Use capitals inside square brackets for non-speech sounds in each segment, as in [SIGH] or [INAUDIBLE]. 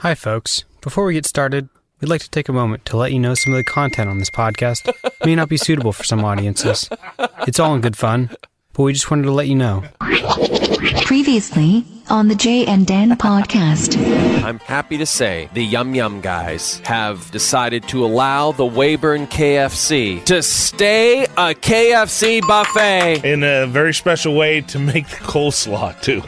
Hi, folks. Before we get started, we'd like to take a moment to let you know some of the content on this podcast may not be suitable for some audiences. It's all in good fun, but we just wanted to let you know. Previously on the Jay and Dan podcast. I'm happy to say the Yum Yum guys have decided to allow the Weyburn KFC to stay a KFC buffet. in a very special way to make the coleslaw too.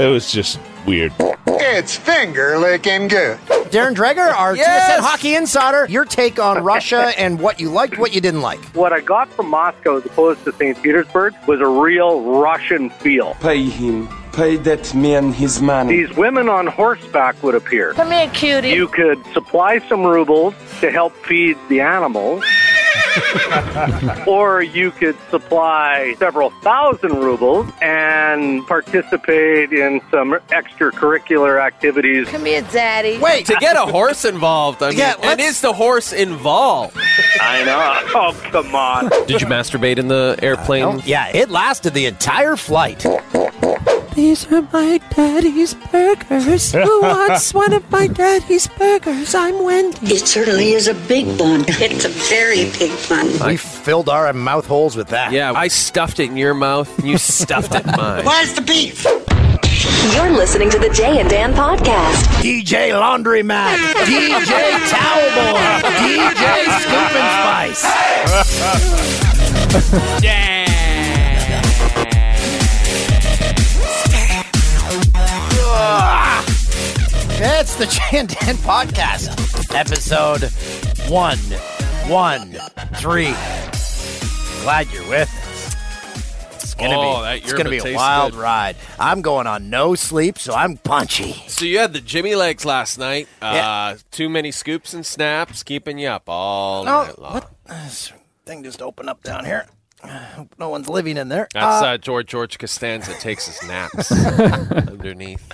It was just weird. It's finger licking good. Darren Dreger, our Yes! TSN hockey insider. Your take on Russia and what you liked, what you didn't like. What I got from Moscow as opposed to St. Petersburg was a real Russian feel. Pay him. Pay that man his money. These women on horseback would appear. Come here, cutie. You could supply some rubles to help feed the animals. [LAUGHS] or you could supply several thousand rubles and participate in some extracurricular activities. Come here, daddy. Wait, To get a horse involved, I mean, Yeah, and is the horse involved? I know. Oh, come on. Did you masturbate in the airplane? yeah, it lasted the entire flight. These are my daddy's burgers. [LAUGHS] Who wants one of my daddy's burgers? I'm Wendy. It certainly is a big one. [LAUGHS] It's a very big one. We filled our mouth holes with that. Yeah, I stuffed it in your mouth, and you stuffed it in [LAUGHS] mine. Where's the beef? You're listening to the Jay and Dan podcast. DJ Laundromat, DJ Towel Boy, DJ Scoop and Spice. It's the [LAUGHS] and podcast, episode one, one, three. Glad you're with us. It's gonna Oh, be, that it's gonna yerba be a tastes wild good. ride. I'm going on no sleep, so I'm punchy. So you had the Jimmy legs last night. Uh. Too many scoops and snaps, keeping you up all Oh, night long. what? This thing just opened up down here. Hope no one's living in there. That's Uh, uh, George George Costanza takes his naps [LAUGHS] underneath.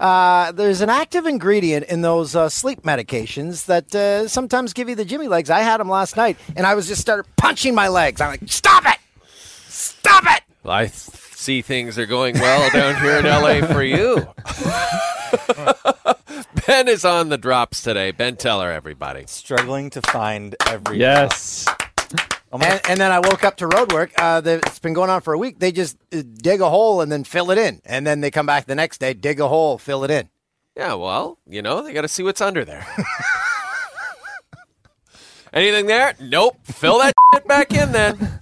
Uh, there's an active ingredient in those uh, sleep medications that uh, sometimes give you the Jimmy legs. I had them last night, and I was just started punching my legs. I'm like, stop it, stop it. Well, I th- see things are going well down here in LA for you. [LAUGHS] ben is on the drops today. Ben Teller, everybody. struggling to find every Yes. And, and then I woke up to road work. Uh, it's been going on for a week. They just uh, dig a hole and then fill it in, and then they come back the next day, dig a hole, fill it in. Yeah, well, you know, they got to see what's under there. [LAUGHS] Anything there? Nope. Fill that [LAUGHS] shit back in then.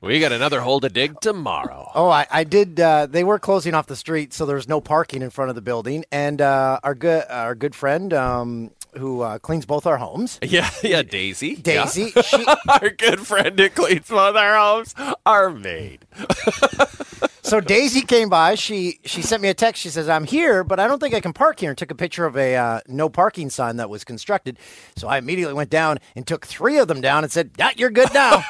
We got another hole to dig tomorrow. Oh, I, I did. Uh, they were closing off the street, so there was no parking in front of the building. And uh, our good our good friend um, who uh, cleans both our homes, [LAUGHS] Yeah, yeah, Daisy. Daisy, Yeah. [LAUGHS] she, Our good friend who cleans both our homes, our maid. [LAUGHS] So Daisy came by. She she sent me a text. She says, "I'm here, but I don't think I can park here." And took a picture of a uh, no parking sign that was constructed. So I immediately went down and took three of them down and said, "Ah, "You're good now."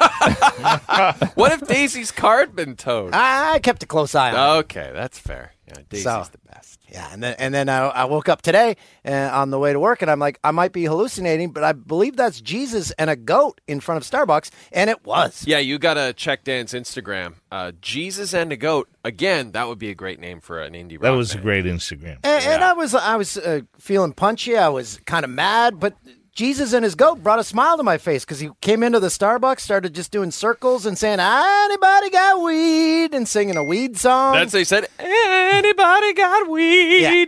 What if Daisy's car had been towed? I kept a close eye on. it. Okay, that's fair. Yeah, Daisy's So- the best. Yeah, and then and then I, I woke up today uh, on the way to work, and I'm like, I might be hallucinating, but I believe that's Jesus and a goat in front of Starbucks, and it was. Yeah, you got to check Dan's Instagram. Uh, Jesus and a goat. Again, that would be a great name for an indie rock That was a great Instagram. And, and I was I was uh, feeling punchy. I was kind of mad, but Jesus and his goat brought a smile to my face because he came into the Starbucks, started just doing circles and saying, "Anybody got weed?" and singing a weed song. That's they said. Anybody got weed? Yeah.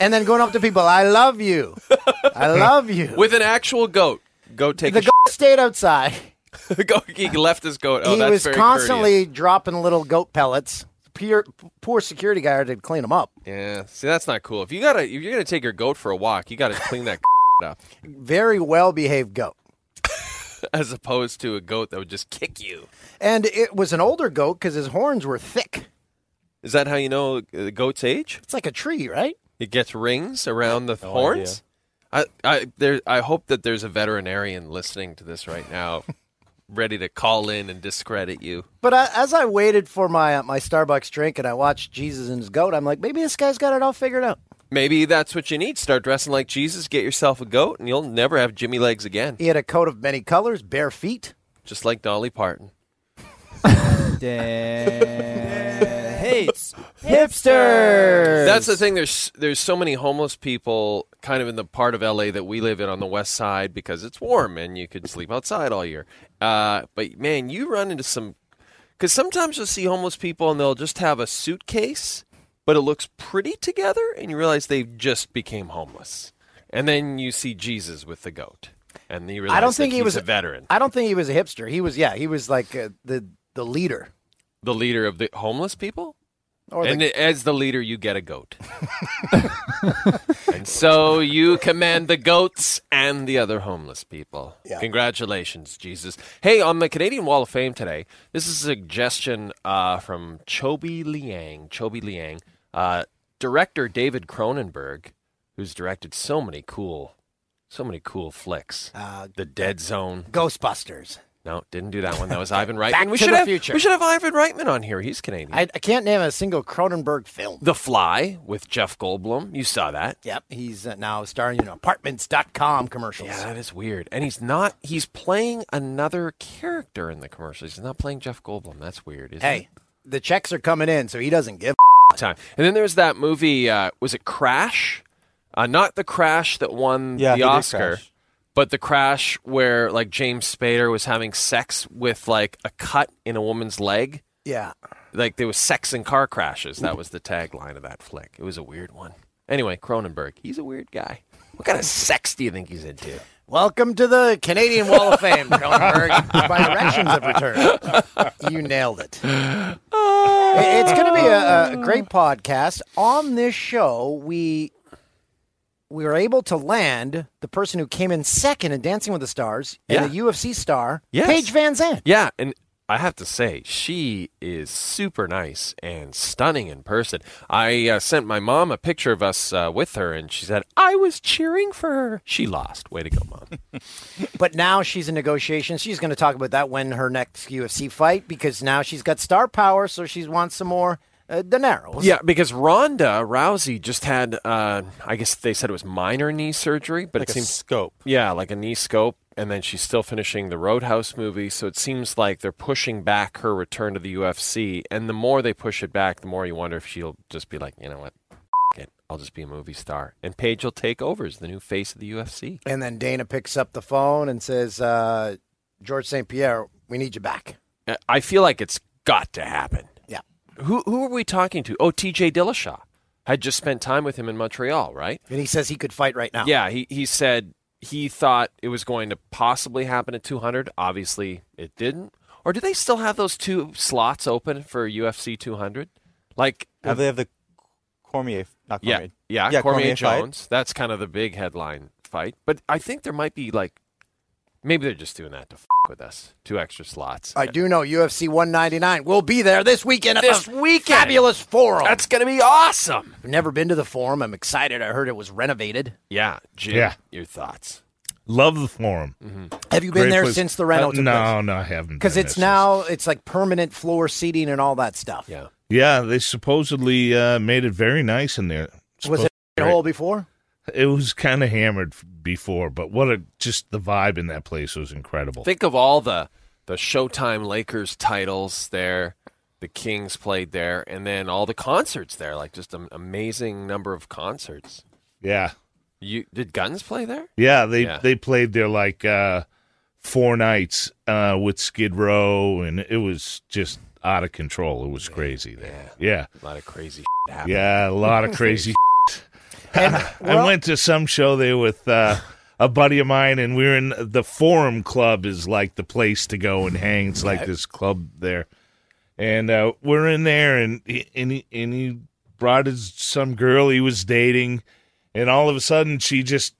and then going up to people, "I love you, I [LAUGHS] love you." With an actual goat. Goat take the goat stayed outside. [LAUGHS] sh- goat. He left his goat. Oh, he was constantly dropping little goat pellets. Pure, poor security guard had to clean them up. Yeah. See, that's not cool. If you gotta, if you're gonna take your goat for a walk, you gotta clean that [LAUGHS] up, Very well behaved goat. [LAUGHS] as opposed to a goat that would just kick you. And it was an older goat because his horns were thick. Is that how you know the goat's age? It's like a tree, right? It gets rings around the No horns. I, I, there, I hope that there's a veterinarian listening to this right now, [LAUGHS] ready to call in and discredit you. But I, as I waited for my uh, my Starbucks drink and I watched Jesus and his goat, I'm like, maybe this guy's got it all figured out. Maybe that's what you need. Start dressing like Jesus, get yourself a goat, and you'll never have Jimmy legs again. He had a coat of many colors, bare feet. Just like Dolly Parton. [LAUGHS] hey, it's homeless hipsters. That's the thing. There's there's so many homeless people kind of in the part of LA that we live in on the west side because it's warm and you could sleep outside all year. Uh, but man, you run into some because sometimes you'll see homeless people and they'll just have a suitcase, but it looks pretty together, and you realize they just became homeless. And then you see Jesus with the goat, and you realize I don't think he was a veteran, I don't think he was a hipster. He was, yeah, he was like uh, the the leader. the leader of the homeless people. Or and the, as the leader, you get a goat. [LAUGHS] and so you command the goats and the other homeless people. Yeah. Congratulations, Jesus. Hey, on the Canadian Wall of Fame today, this is a suggestion uh, from Chobi Liang. Chobi Liang. Uh, director David Cronenberg, who's directed so many cool, so many cool flicks. uh, The Dead Zone. Ghostbusters. No, didn't do that one. That was Ivan [LAUGHS] Reitman. Back we to should the have Future. we should have Ivan Reitman on here. He's Canadian. I, I can't name a single Cronenberg film. the Fly with Jeff Goldblum. You saw that. Yep, he's uh, now starring in apartments.com commercials. Yeah, that is weird. And he's not. He's playing another character in the commercials. He's not playing Jeff Goldblum. That's weird. Isn't Hey, the checks are coming in, so he doesn't give. Time. And then there's that movie. Uh, was it Crash? Uh, not the Crash that won Yeah, the Oscar, but the Crash where like James Spader was having sex with like a cut in a woman's leg. Yeah. Like there was sex and car crashes. That was the tagline of that flick. It was a weird one. Anyway, Cronenberg. He's a weird guy. What kind of sex do you think he's into? Welcome to the Canadian Wall of Fame, Cronenberg. My erections have returned. You nailed it. [LAUGHS] It's going to be a, a great podcast. On this show, we we were able to land the person who came in second in Dancing with the Stars Yeah. and a UFC star, Yes. Paige VanZant. Yeah, and I have to say, she is super nice and stunning in person. I uh, sent my mom a picture of us uh, with her, and she said, I was cheering for her. She lost. Way to go, mom. [LAUGHS] But now she's in negotiations. She's going to talk about that when her next UFC fight because now she's got star power, so she wants some more uh, dinero. yeah, because Ronda Rousey just had, uh, I guess they said it was minor knee surgery, but Like it seems. scope. Yeah, like a knee scope. And then she's still finishing the Roadhouse movie. So it seems like they're pushing back her return to the UFC. And the more they push it back, the more you wonder if she'll just be like, you know what? It. I'll just be a movie star. And Paige will take over as the new face of the UFC. And then Dana picks up the phone and says, uh, George St. Pierre, we need you back. Uh, I feel like it's got to happen. Yeah. Who, who are we talking to? Oh, TJ Dillashaw. Had just spent time with him in Montreal, right? And he says he could fight right now. Yeah, he, he said he thought it was going to possibly happen at 200. Obviously, it didn't. Or do they still have those two slots open for UFC 200? Like, Have they have the Cormier? Not yeah, Cormier. yeah, yeah Cormier, fight. Jones. That's kind of the big headline fight. But I think there might be like, maybe they're just doing that to f- with us. Two extra slots. I do know UFC 199 will be there this weekend at This the weekend. fabulous forum. That's going to be awesome. I've never been to the forum. I'm excited. I heard it was renovated. Yeah, Jim, Yeah. your thoughts? Love the forum. Have you been Great there place. since the reno Uh, took no, no, I haven't. Because been it's there now it's like permanent floor seating and all that stuff. Yeah. Yeah, they supposedly uh, made it very nice in there. Was it a hole before? It was kind of hammered f- before, but what a just the vibe in that place was incredible. Think of all the the Showtime Lakers titles there. The Kings played there, and then all the concerts there. Like just an amazing number of concerts. yeah, You did Guns play there? yeah, they Yeah. they played there like uh, four nights uh, with Skid Row, and it was just out of control. It was crazy there. Yeah, A lot of crazy [LAUGHS] shit happened. yeah, a lot of crazy. [LAUGHS] [LAUGHS] And [LAUGHS] I well- went to some show there with uh, a buddy of mine, and we were in the Forum Club. Is like the place to go and hang. It's like this club there, and uh, we're in there, and he, and he, and he brought his some girl he was dating, and all of a sudden she just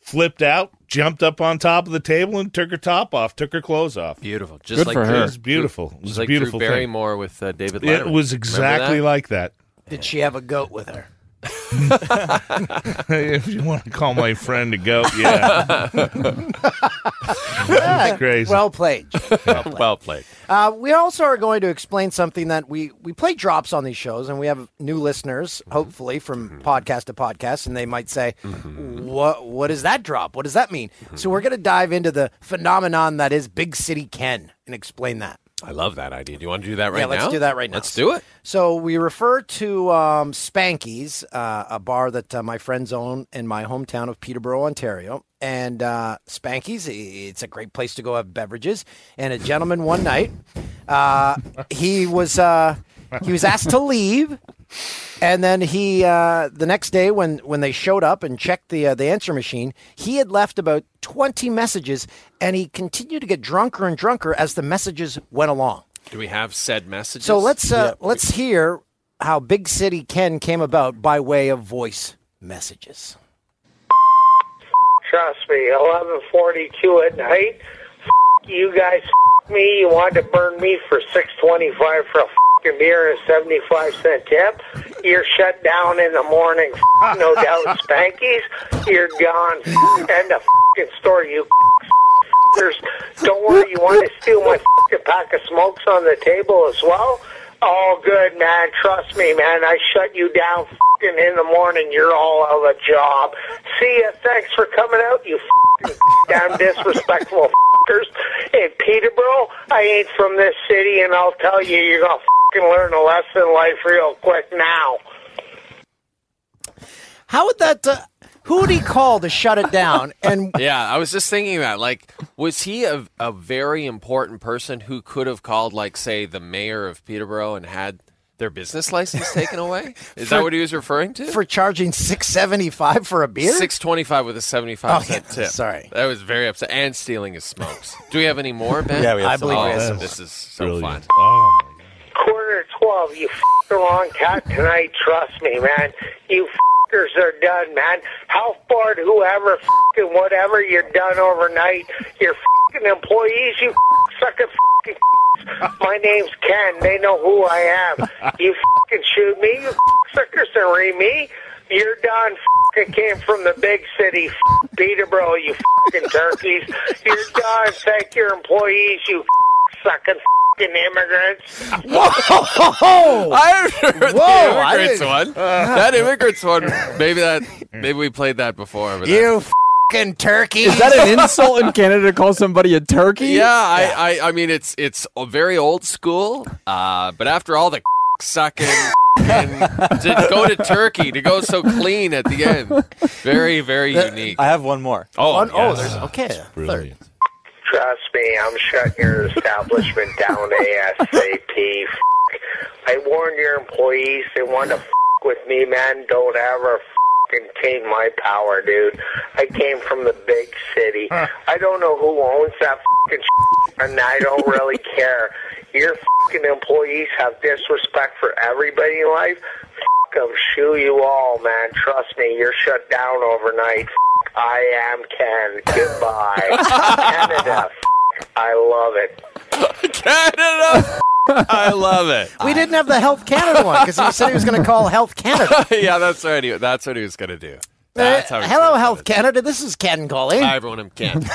flipped out, jumped up on top of the table, and took her top off, took her clothes off. Beautiful. Just Good like for Drew- her. It was beautiful. It Just was a like beautiful Drew thing. Barrymore with uh, David Letterman. It was Remember exactly that? like that. Did she have a goat with her? [LAUGHS] if you want to call my friend a goat, yeah. [LAUGHS] That's crazy. Well played. well played. Uh, we also are going to explain something that we we play drops on these shows, and we have new listeners, hopefully from mm-hmm. podcast to podcast, and they might say, mm-hmm. "What what is that drop? What does that mean?" So mm-hmm. we're going to dive into the phenomenon that is Big City Ken and explain that. I love that idea. Do you want to do that right now? yeah, now? let's do that right now. Let's do it. So we refer to um, Spanky's, uh, a bar that uh, my friends own in my hometown of Peterborough, Ontario. And uh, Spanky's, it's a great place to go have beverages. And a gentleman one night, uh, he was uh, he was asked to leave. And then he, uh, the next day, when when they showed up and checked the uh, the answer machine, he had left about twenty messages, and he continued to get drunker and drunker as the messages went along. Do we have said messages? So let's uh, let's hear how Big City Ken came about by way of voice messages. Trust me, 11:42 at night. F- you guys, f- me. You wanted to burn me for 6.25 for a fucking beer and 75 cent tip. You're shut down in the morning. No doubt, [LAUGHS] Spankies. You're gone. End of fucking story. You. Don't worry. You want to steal my pack of smokes on the table as well? All good, man. Trust me, man. I shut you down fucking in the morning. You're all out of a job. See ya. Thanks for coming out, you fucking [LAUGHS] damn disrespectful fuckers. In Peterborough, I ain't from this city, and I'll tell you, you're gonna fucking learn a lesson in life real quick now. How would that? Uh, who would he call to shut it down? [LAUGHS] And yeah, I was just thinking that. Like, was he a, a very important person who could have called, like, say, the mayor of Peterborough and had their business license taken away? [LAUGHS] Is For- that what he was referring to? for charging six seventy five for a beer? Six twenty-five with a seventy-five Oh, cent yeah, tip. sorry. that was very upset. And stealing his smokes. Do we have any more, Ben? Yeah, we have I some believe Oh, we have some this is so Brilliant. fun. Oh, my God. 12. You wrong cat tonight. Trust me, man. You fuckers are done, man. How far whoever fucking whatever you're done overnight. Your fucking employees, you suck at fucking my name's Ken. They know who I am. You fucking shoot me, you suckers, and re me. You're done. Fucking came from the big city, Peterborough. You fucking turkeys. You're done. Thank your employees. You sucking fucking immigrants. Whoa! I heard Whoa, the immigrants didn't- one. that immigrants one. Maybe that. Maybe we played that before. But that- you fucking turkey! Is that an insult in Canada to call somebody a turkey? Yeah, I, I, I mean, it's it's a very old school. Uh, but after all the [LAUGHS] sucking and to go to Turkey to go so clean at the end, very very unique. I have one more. Oh, One- oh, yes. there's okay. Third. Brilliant. Trust me, I'm shutting your establishment down ASAP. I warned your employees they want to f- with me, man. Don't ever fucking taint my power, dude. I came from the big city. I don't know who owns that fucking and I don't really care. Your fucking employees have disrespect for everybody in life. Fuck 'em, shoe you all, man. Trust me, you're shut down overnight. I am Ken. Goodbye. [LAUGHS] Canada. I love it. Canada. I love it. We didn't have the Health Canada one because he said he was going to call Health Canada. [LAUGHS] yeah, that's right. He- That's what he was gonna do. That's. Uh, he's hello, Health do. Canada. This is Ken calling. Hi, everyone. I'm Ken. [LAUGHS]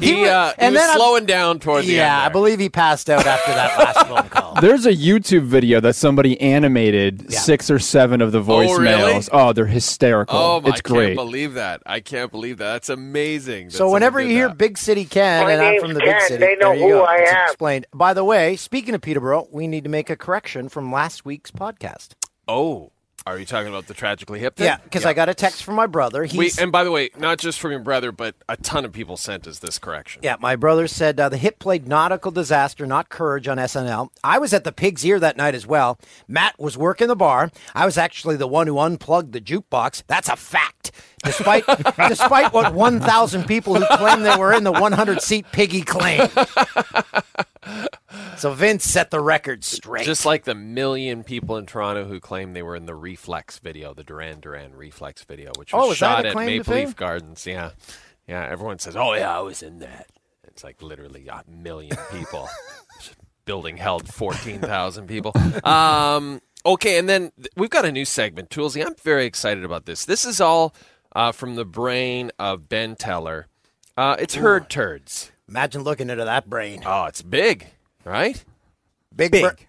He he, wa- uh, he and was then I- slowing down towards the end. yeah, I believe he passed out after that last [LAUGHS] phone call. There's a YouTube video that somebody animated six or seven of the voicemails. really? Oh, they're hysterical. Oh my! it's I can't believe that. I can't believe that. That's amazing. that So whenever you hear that. Big City Ken, My and I'm from the Ken. big city, They know there you who go. I It's am. Explained. By the way, speaking of Peterborough, we need to make a correction from last week's podcast. oh, are you talking about the tragically hip? Thing? Yeah, because I got a text from my brother. He's, We, and by the way, not just from your brother, but a ton of people sent us this correction. Yeah, my brother said uh, the hip played Nautical Disaster, not Courage on SNL. I was at the Pig's Ear that night as well. Matt was working the bar. I was actually the one who unplugged the jukebox. That's a fact. Despite [LAUGHS] despite what 1,000 people who claim they were in the 100 seat Piggy claim. [LAUGHS] So Vince set the record straight. Just like the million people in Toronto who claim they were in the Reflex video, the Duran Duran Reflex video, which was Oh, that shot at Maple? Leaf Gardens. Yeah. Yeah. Everyone says, oh, yeah, I was in that. It's like literally a million people. [LAUGHS] Building held 14,000 people. Um, okay. And then th- we've got a new segment, Toolsy. I'm very excited about this. This is all uh, from the brain of Ben Teller. Uh, it's herd turds. Imagine looking into that brain. Oh, it's big, right? Big, big,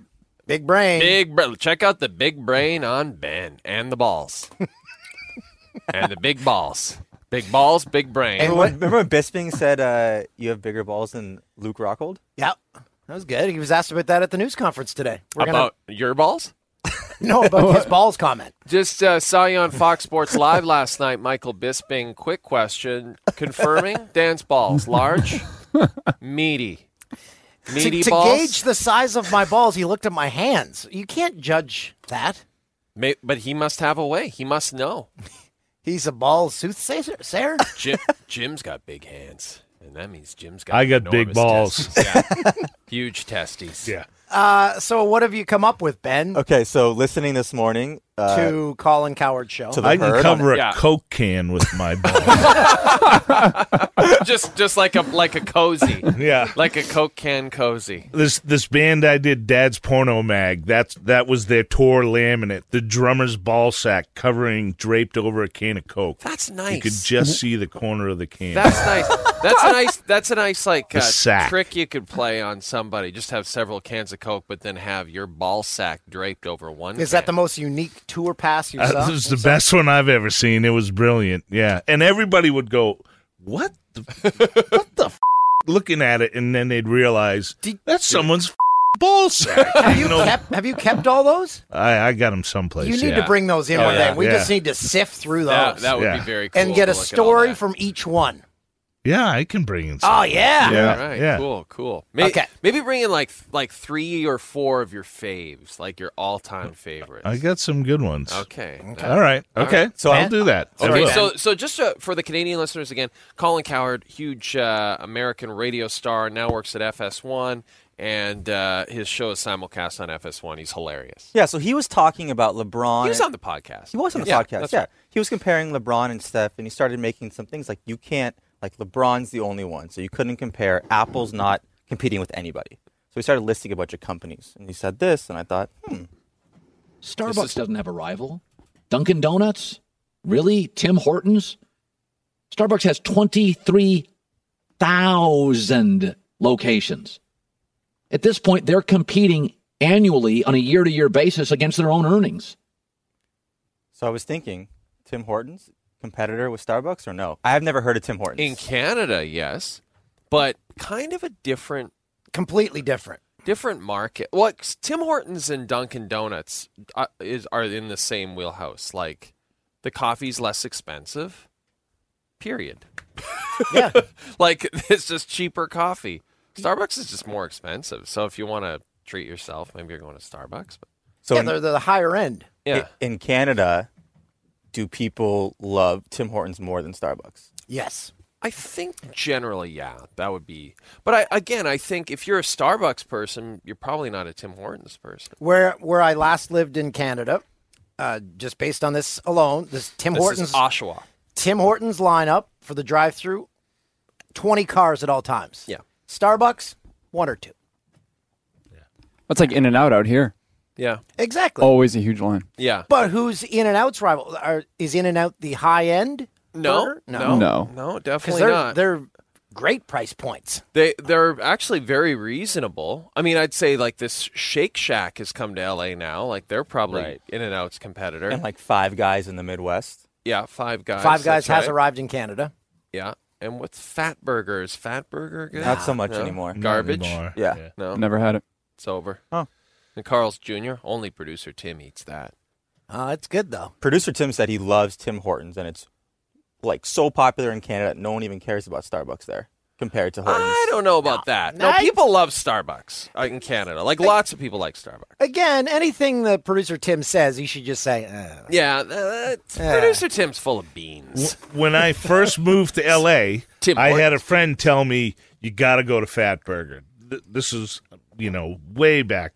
big brain. Big bra- check out the big brain on Ben and the balls. [LAUGHS] and the big balls. Big balls, big brain. remember, when, remember when Bisping said uh, you have bigger balls than Luke Rockhold? Yep. That was good. He was asked about that at the news conference today. We're about your balls? gonna [LAUGHS] no about his balls comment. Just uh, saw you on Fox Sports Live last night, Michael Bisping. Quick question: confirming [LAUGHS] Dan's balls, large, meaty, meaty to, to balls. gauge the size of my balls, he looked at my hands. You can't judge that. May- but he must have a way. He must know. [LAUGHS] He's a ball soothsayer. Sayer? Jim, [LAUGHS] Jim's got big hands, and that means Jim's got. I got big balls. [LAUGHS] Yeah. Huge testes. Yeah. Uh, so what have you come up with, Ben, Okay, so listening this morning uh, to Colin Cowherd show? to the I can herd on cover it. a Yeah. Coke can with my [LAUGHS] balls. just just like a like a cozy. yeah. Like a Coke can cozy. This this band I did, Dad's Porno Mag. That's that was their tour laminate. The drummer's ball sack covering draped over a can of Coke. That's nice. You could just see the corner of the can. That's nice. That's a nice. That's a nice like The uh, sack. trick you could play on somebody. Just have several cans of Coke, but then have your ball sack draped over one. Is that the can. most unique tour pass you Uh, saw? this is the best one I've ever seen. It was brilliant. Yeah, and everybody would go, "What the? what the?" F-? Looking at it, and then they'd realize that's someone's f- ball. [LAUGHS] Have you know, kept Have you kept all those? I, I got them someplace. You need yeah. to bring those in Oh, one yeah. day. We Yeah. just need to sift through those That, that would Yeah. be very cool. and get a look at all story from each one. Yeah, I can bring in. Oh yeah. Yeah. All right, yeah. cool, cool. Maybe, Okay. maybe bring in like like three or four of your faves, like your all time favorites. I got some good ones. Okay. All right. Okay. right. So I'll do that. Okay, so so just uh, for the Canadian listeners again, Colin Cowherd, huge uh, American radio star, now works at FS1, and uh, his show is simulcast on FS1. He's hilarious. Yeah, so he was talking about LeBron. He was on the podcast. He was on the Yeah, podcast. Yeah, right. he was comparing LeBron and Steph, and he started making some things like you can't like LeBron's the only one, so you couldn't compare. Apple's not competing with anybody. So he started listing a bunch of companies, and he said this, and I thought, hmm, Starbucks doesn't have a rival. Dunkin' Donuts? Really? Tim Hortons? Starbucks has 23,000 locations. At this point, they're competing annually on a year to year basis against their own earnings. so I was thinking, Tim Hortons competitor with Starbucks or no? I have never heard of Tim Hortons. In Canada, yes, but kind of a different, Completely different. different market. Well, Tim Hortons and Dunkin' Donuts uh, is are in the same wheelhouse. Like the coffee's less expensive. Period. [LAUGHS] Yeah. [LAUGHS] like it's just cheaper coffee. Starbucks is just more expensive. So if you want to treat yourself, maybe you're going to Starbucks. But so yeah, in, they're the higher end. yeah, in Canada, do people love Tim Hortons more than Starbucks? Yes. I think generally, yeah, that would be. But I again, I think if you're a Starbucks person, you're probably not a Tim Hortons person. Where where I last lived in Canada, uh, just based on this alone, this Tim This Hortons is Oshawa. Tim Hortons lineup for the drive-through, twenty cars at all times. Yeah. Starbucks, one or two. Yeah, That's like In and Out out here. Yeah, Exactly. Always a huge line. yeah. But who's In and Out's rival? Are, is In and Out the high end? No, burger? no, No. no, definitely they're not. they're great price points. They they're actually very reasonable. I mean, I'd say like this Shake Shack has come to LA now. Like they're probably Right. In and Out's competitor. And like five guys in the Midwest. yeah, Five Guys. Five Guys has right. arrived in Canada. Yeah, and what's Fat Burgers? Fat Burger good? Not so much No? anymore. Garbage. anymore. Yeah. No, Never had it. it's over. Huh. And Carl's Jr. Only producer Tim eats that. Uh, it's good though. Producer Tim said he loves Tim Hortons, and it's like so popular in Canada that no one even cares about Starbucks there compared to Hortons. I don't know about that. No, I- people love Starbucks uh, in Canada. Like lots of people like Starbucks. Again, anything that producer Tim says, you should just say. Uh, Yeah, uh, Yeah. producer Tim's full of beans. when I first moved to [LAUGHS] L.A., Tim I had a friend tell me you got to go to Fat Burger. This is you know way back.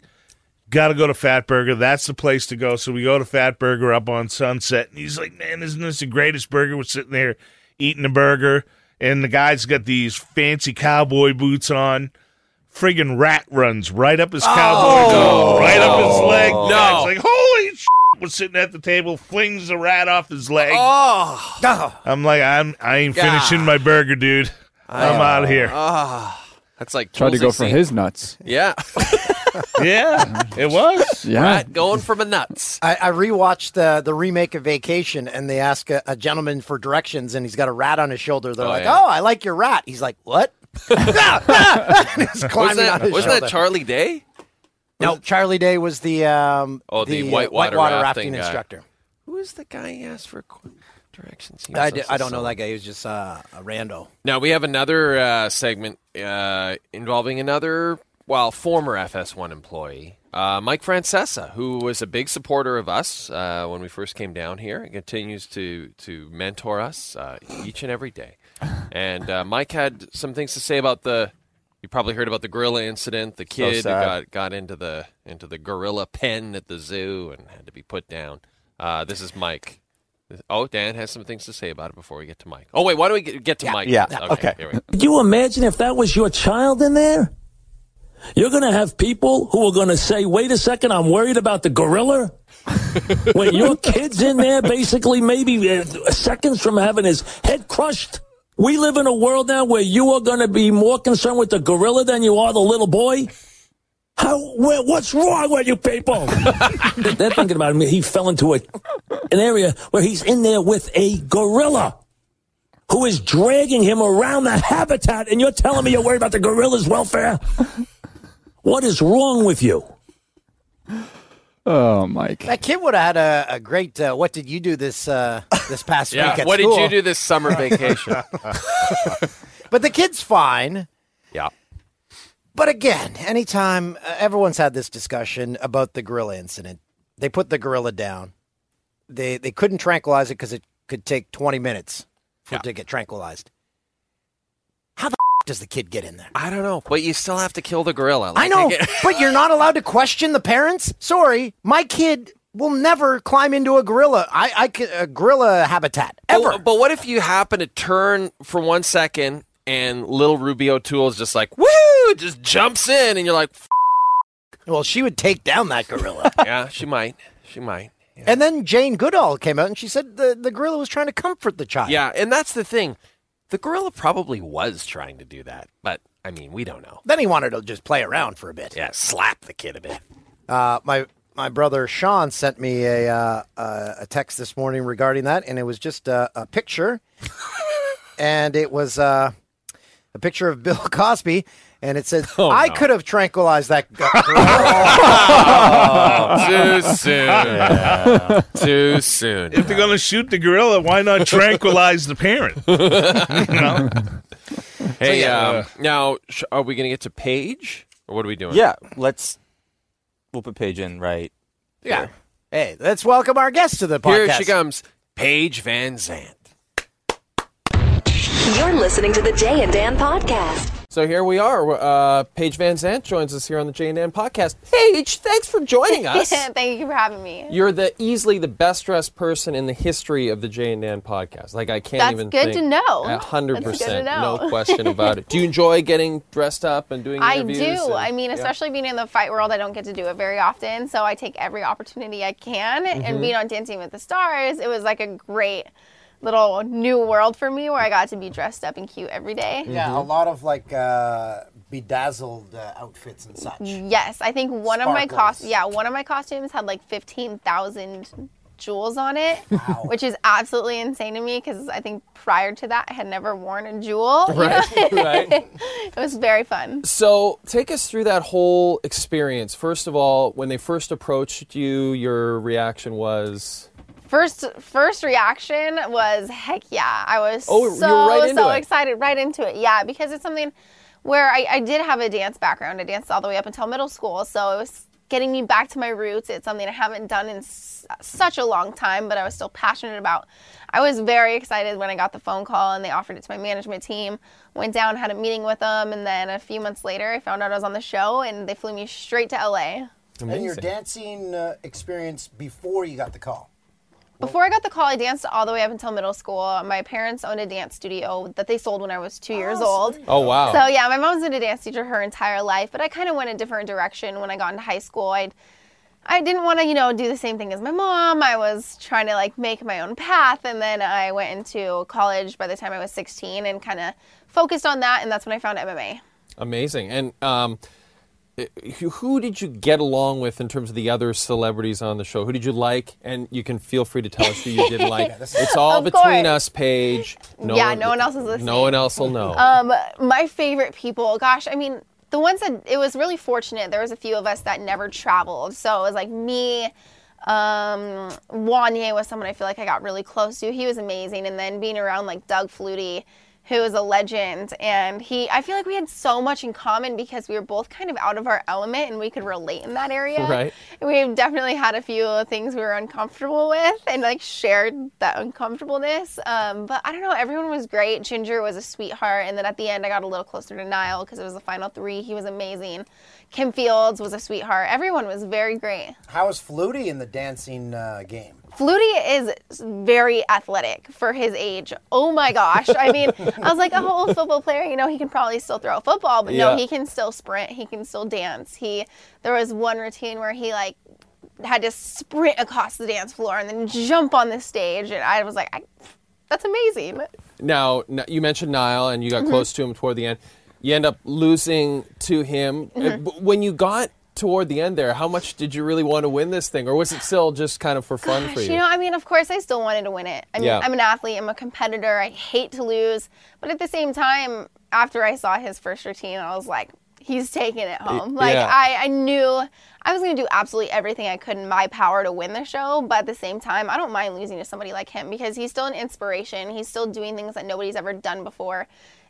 Got to go to Fat Burger. That's the place to go. So we go to Fat Burger up on Sunset, and he's like, "Man, isn't this the greatest burger?" We're sitting there eating a burger, and the guy's got these fancy cowboy boots on. Friggin' rat runs right up his cowboy boot, right up his leg. No. It's like holy. Shit. Was sitting at the table, flings the rat off his leg. Oh, oh, I'm like, I'm I ain't God. finishing my burger, dude. I'm out of here. ah, that's like Tried to go for his nuts. Yeah, [LAUGHS] yeah, it was. Rat going from a nuts. I, I rewatched the the remake of Vacation, and they ask a, a gentleman for directions, and he's got a rat on his shoulder. They're Oh, like, yeah. "Oh, I like your rat." He's like, "What?" [LAUGHS] And he's climbing Wasn't on that, his wasn't shoulder. that Charlie Day? No, Charlie Day was the um, Oh, the uh, whitewater whitewater rafting rafting, guy. instructor. Who is the guy he asked for directions? He I, was I don't know some- that guy. He was just uh, a rando. Now we have another uh, segment uh, involving another, well, former FS1 employee, uh, Mike Francesa, who was a big supporter of us uh, when we first came down here, and continues to to mentor us uh, each and every day. And uh, Mike had some things to say about the. You probably heard about the gorilla incident. The kid who got got into the into the gorilla pen at the zoo and had to be put down. Uh, this is Mike. Oh, Dan has some things to say about it before we get to Mike. Oh wait, why don't we get, get to Mike? Yeah, Okay. okay. here we go. Could you imagine if that was your child in there? You're going to have people who are going to say, wait a second, I'm worried about the gorilla. [LAUGHS] when your kid's in there, basically maybe uh, seconds from having his head crushed. We live in a world now where you are going to be more concerned with the gorilla than you are the little boy. How? Where, what's wrong with you people? [LAUGHS] They're thinking about him. He fell into a, an area where he's in there with a gorilla who is dragging him around the habitat, and you're telling me you're worried about the gorilla's welfare? What is wrong with you? [GASPS] Oh, Mike. That kid would have had a, a great. Uh, what did you do this uh, this past [LAUGHS] Yeah, week at what school? did you do this summer [LAUGHS] vacation? [LAUGHS] But the kid's fine. yeah. But again, anytime uh, everyone's had this discussion about the gorilla incident, they put the gorilla down. They they couldn't tranquilize it because it could take twenty minutes for it to get tranquilized. How the f- does the kid get in there? I don't know, but you still have to kill the gorilla. I know, get- but you're not allowed to question the parents. Sorry, my kid will never climb into a gorilla. I, I a gorilla habitat ever. But, but what if you happen to turn for one second and little Ruby O'Toole is just like, woo, just jumps in, and you're like, F-. well, she would take down that gorilla. [LAUGHS] yeah, she might, she might. And then Jane Goodall came out and she said the, the gorilla was trying to comfort the child. Yeah, and that's the thing. The gorilla probably was trying to do that, but I mean, we don't know. Then he wanted to just play around for a bit. Yeah, slap the kid a bit. Uh, my my brother Sean sent me a uh, uh, a text this morning regarding that, and it was just a, a picture, [LAUGHS] and it was uh, a picture of Bill [LAUGHS] Cosby, and it says, Oh, "I no. could have tranquilized that." gu- [LAUGHS] Too [LAUGHS] soon. Too soon. If they're going to shoot the gorilla, why not tranquilize the parent? [LAUGHS] you know? Hey, yeah. um, now, sh- are we going to get to Paige, or what are we doing? Yeah, let's. We'll put Paige in right. yeah. Hey, let's welcome our guest to the podcast. Here she comes, Paige VanZant. You're listening to the Jay and Dan podcast. So here we are. Uh, Paige VanZant joins us here on the Jay and Dan podcast. Paige, thanks for joining [LAUGHS] us. Thank you for having me. You're the easily the best dressed person in the history of the Jay and Dan podcast. Like I can't That's even. good think- to know. Hundred That's good to percent, no question [LAUGHS] about it. Do you enjoy getting dressed up and doing I do. and- I mean, yeah. especially being in the fight world, I don't get to do it very often. So I take every opportunity I can. Mhm. And being on Dancing with the Stars, it was like a great little new world for me where I got to be dressed up and cute every day. Yeah, a lot of like uh, bedazzled uh, outfits and such. Yes, I think one of my cost yeah, one of my costumes had like 15,000 jewels on it, which is absolutely insane to me because I think prior to that I had never worn a jewel. you [LAUGHS] Right, know? right. [LAUGHS] it was very fun. So take us through that whole experience. First of all, when they first approached you, your reaction was. First first reaction was heck yeah. I was Oh, so right so it. excited right into it. Yeah, because it's something where I, I did have a dance background. I danced all the way up until middle school, so it was getting me back to my roots. It's something I haven't done in s- such a long time, but I was still passionate about. I was very excited when I got the phone call and they offered it to my management team. Went down, had a meeting with them, and then a few months later, I found out I was on the show, and they flew me straight to LA. And your dancing uh, experience before you got the call. Before I got the call, I danced all the way up until middle school. My parents owned a dance studio that they sold when I was two years old. Oh, wow. So yeah, my mom's been a dance teacher her entire life, but I kind of went a different direction when I got into high school. I I didn't want to, you know, do the same thing as my mom. I was trying to like make my own path, and then I went into college by the time I was 16 and kind of focused on that, and that's when I found MMA. Amazing. And um, who- who did you get along with in terms of the other celebrities on the show? Who did you like? And you can feel free to tell us who you didn't [LAUGHS] like. it's all Of between course. us, Paige. Yeah, no one else is listening. No one else will know. Um, my favorite people, gosh, I mean, the ones that it was really fortunate. There was a few of us that never traveled, so it was like me. Um, Wanya was someone I feel like I got really close to. He was amazing, and then being around like Doug Flutie, who is a legend, and he, I feel like we had so much in common because we were both kind of out of our element, and we could relate in that area. Right. We've definitely had a few things we were uncomfortable with and like shared that uncomfortableness. Um, but I don't know, everyone was great. Ginger was a sweetheart. And then at the end, I got a little closer to Nyle because it was the final three. He was amazing. Kim Fields was a sweetheart. Everyone was very great. How was Flutie in the dancing uh, game? Flutie is very athletic for his age. Oh my gosh. I mean, [LAUGHS] I was like, a whole football player, you know, he can probably still throw a football, but Yeah. no, he can still sprint, he can still dance. He there was one routine where he like had to sprint across the dance floor and then jump on the stage and I was like, I, that's amazing. Now, you mentioned Nyle, and you got Mhm. close to him toward the end. You end up losing to him. Mhm. When you got toward the end there, how much did you really want to win this thing, or was it still just kind of for fun for you? you know, I mean, of course, I still wanted to win it. I mean, Yeah. I'm an athlete. I'm a competitor. I hate to lose, but at the same time, after I saw his first routine, I was like, he's taking it home. Like yeah. I, I knew I was going to do absolutely everything I could in my power to win the show, but at the same time, I don't mind losing to somebody like him because he's still an inspiration. He's still doing things that nobody's ever done before,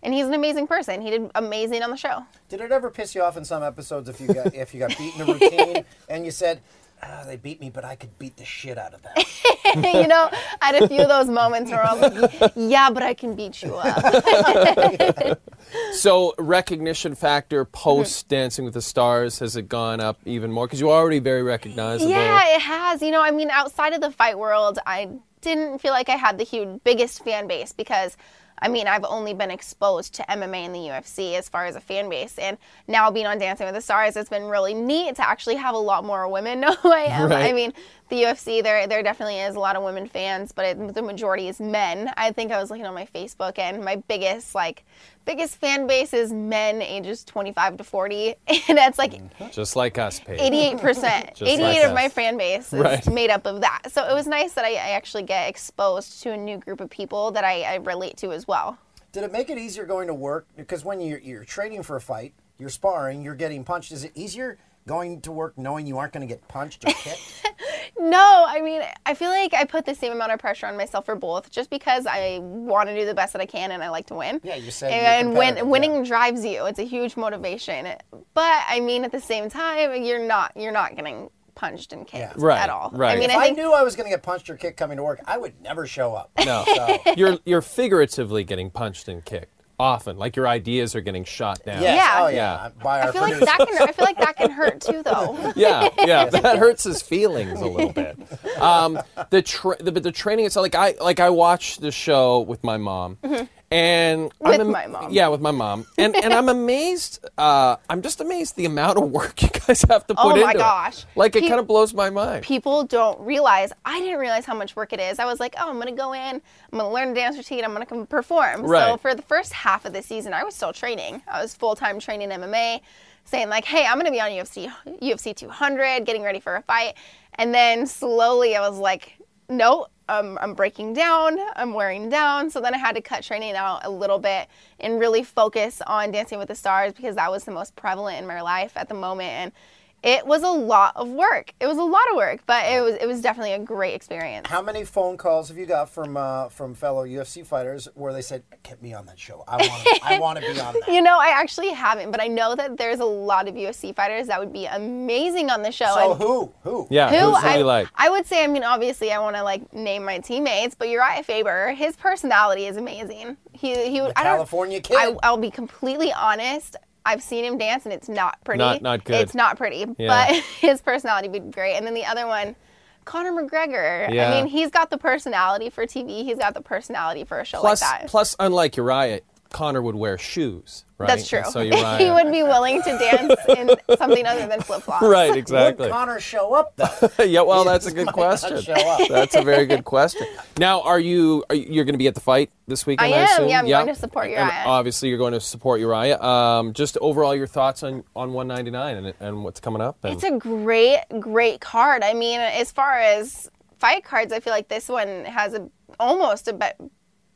and he's an amazing person. He did amazing on the show. Did it ever piss you off in some episodes if you got if you got beaten in a [LAUGHS] routine and you said, ah, "They beat me, but I could beat the shit out of them"? [LAUGHS] you know, I had a few of those moments where I was like, yeah, but I can beat you up. [LAUGHS] So, recognition factor post Dancing with the Stars has it gone up even more because you're already very recognizable. Yeah, it has. You know, I mean, outside of the fight world, I didn't feel like I had the huge biggest fan base because I mean, I've only been exposed to MMA and the UFC as far as a fan base. And now being on Dancing with the Stars, it's been really neat to actually have a lot more women [LAUGHS] know who I am. Right. I mean, the UFC, there there definitely is a lot of women fans, but it, the majority is men. I think I was looking on my Facebook, and my biggest like biggest fan base is men ages 25 to 40, [LAUGHS] and that's like mm-hmm. Just like us, Paige. 88 percent. [LAUGHS] 88 like of us. my fan base is Right. made up of that. So it was nice that I, I actually get exposed to a new group of people that I, I relate to as well. Did it make it easier going to work? Because when you're, you're training for a fight, you're sparring, you're getting punched. Is it easier going to work knowing you aren't going to get punched or kicked? [LAUGHS] No, I mean, I feel like I put the same amount of pressure on myself for both, just because I want to do the best that I can and I like to win. Yeah, you said you're and when competitive, winning drives you, it's a huge motivation. But I mean, at the same time, you're not you're not getting punched and kicked Right, at all. right. I mean, if I think I knew I was going to get punched or kicked coming to work, I would never show up. No, So- you're you're figuratively getting punched and kicked often. Like your ideas are getting shot down. Yes. Yeah. Oh, yeah. By our I feel like that can I feel like that can hurt too, though. [LAUGHS] yeah, yeah, that [LAUGHS] hurts his feelings a little bit. [LAUGHS] Um, the, tra- the the training itself, like I like I watched the show with my mom, and. With I'm am- my mom. yeah, with my mom, and and I'm [LAUGHS] amazed. Uh, I'm just amazed the amount of work [LAUGHS] you guys have to put in. Oh into my it. gosh. Like it Pe- kind of blows my mind. people don't realize I didn't realize how much work it is. I was like, oh, I'm gonna go in, I'm gonna learn a dance routine, I'm gonna come perform. Right. So for the first half of the season, I was still training. I was full time training MMA, saying like, hey, I'm gonna be on UFC UFC 200, getting ready for a fight, and then slowly I was like, no. Um, I'm breaking down. I'm wearing down. So then I had to cut training out a little bit and really focus on Dancing with the Stars because that was the most prevalent in my life at the moment. And it was a lot of work. It was a lot of work, but it was it was definitely a great experience. How many phone calls have you got from uh, from fellow UFC fighters where they said, "Get me on that show. I want. I [LAUGHS] want to be on that." You know, I actually haven't, but I know that there's a lot of UFC fighters that would be amazing on the show. So and who? Who? Yeah, who who's I, you like? I would say, I mean, obviously, I want to like name my teammates, but Uriah Faber, his personality is amazing. He he would. I don't- California kid. I, I'll be completely honest. I've seen him dance, and it's not pretty. Not- not good. It's not pretty, Yeah. but [LAUGHS] his personality would be great. And then the other one. Conor McGregor. Yeah. I mean, he's got the personality for TV. He's got the personality for a show Plus, like that. plus, unlike Uriah, Conor would wear shoes, right? That's true. And so [LAUGHS] he would be willing to dance in something other than flip flops. [LAUGHS] right? Exactly. Would Conor show up though? [LAUGHS] yeah, well, that's a good question. show up. That's a very good question. Now, are you are you, you're going to be at the fight this weekend? I am, assume? yeah, I'm going to support And Uriah. obviously, you're going to support Uriah. Um, just overall, your thoughts on on 199 and and what's coming up? And, It's a great, great card. I mean, as far as fight cards, I feel like this one has a almost a be-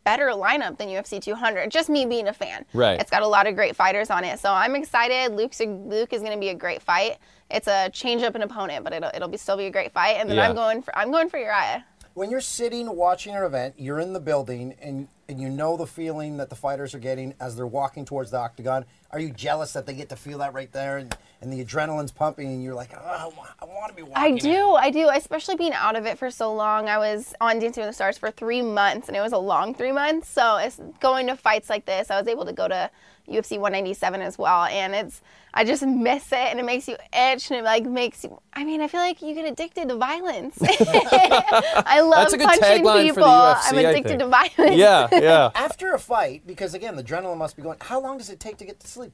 better lineup than UFC 200. Just me being a fan. Right. It's got a lot of great fighters on it, so I'm excited. Luke's a, Luke is going to be a great fight. It's a change up an opponent, but it'll it'll be still be a great fight. And then Yeah. I'm going for I'm going for Uriah. When you're sitting watching an event, you're in the building, and and you know the feeling that the fighters are getting as they're walking towards the octagon. Are you jealous that they get to feel that right there, and, and the adrenaline's pumping, and you're like, oh, I want to be walking. I do, I do, especially being out of it for so long. I was on Dancing with the Stars for three months, and it was a long three months. So it's going to fights like this. I was able to go to UFC 197 as well, and it's I just miss it, and it makes you itch, and it like makes you. I mean, I feel like you get addicted to violence. [LAUGHS] [LAUGHS] I love That's a good punching tagline for people. the UFC, I'm I addicted think. to violence. Yeah, [LAUGHS] yeah. After a fight, because again, the adrenaline must be going. How long does it take to get to sleep?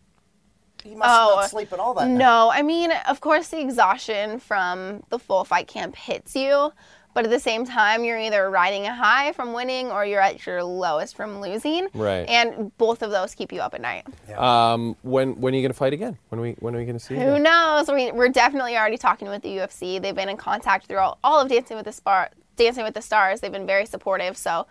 You must Oh, not sleep at all that night. No, I mean, of course, the exhaustion from the full fight camp hits you, but at the same time, you're either riding a high from winning or you're at your lowest from losing. Right. And both of those keep you up at night. yeah. Um, when when are you going to fight again? When are we when are we going to see? Who again? knows? We, we're definitely already talking with the UFC. They've been in contact throughout all of Dancing with the Spar, Dancing with the Stars. They've been very supportive. So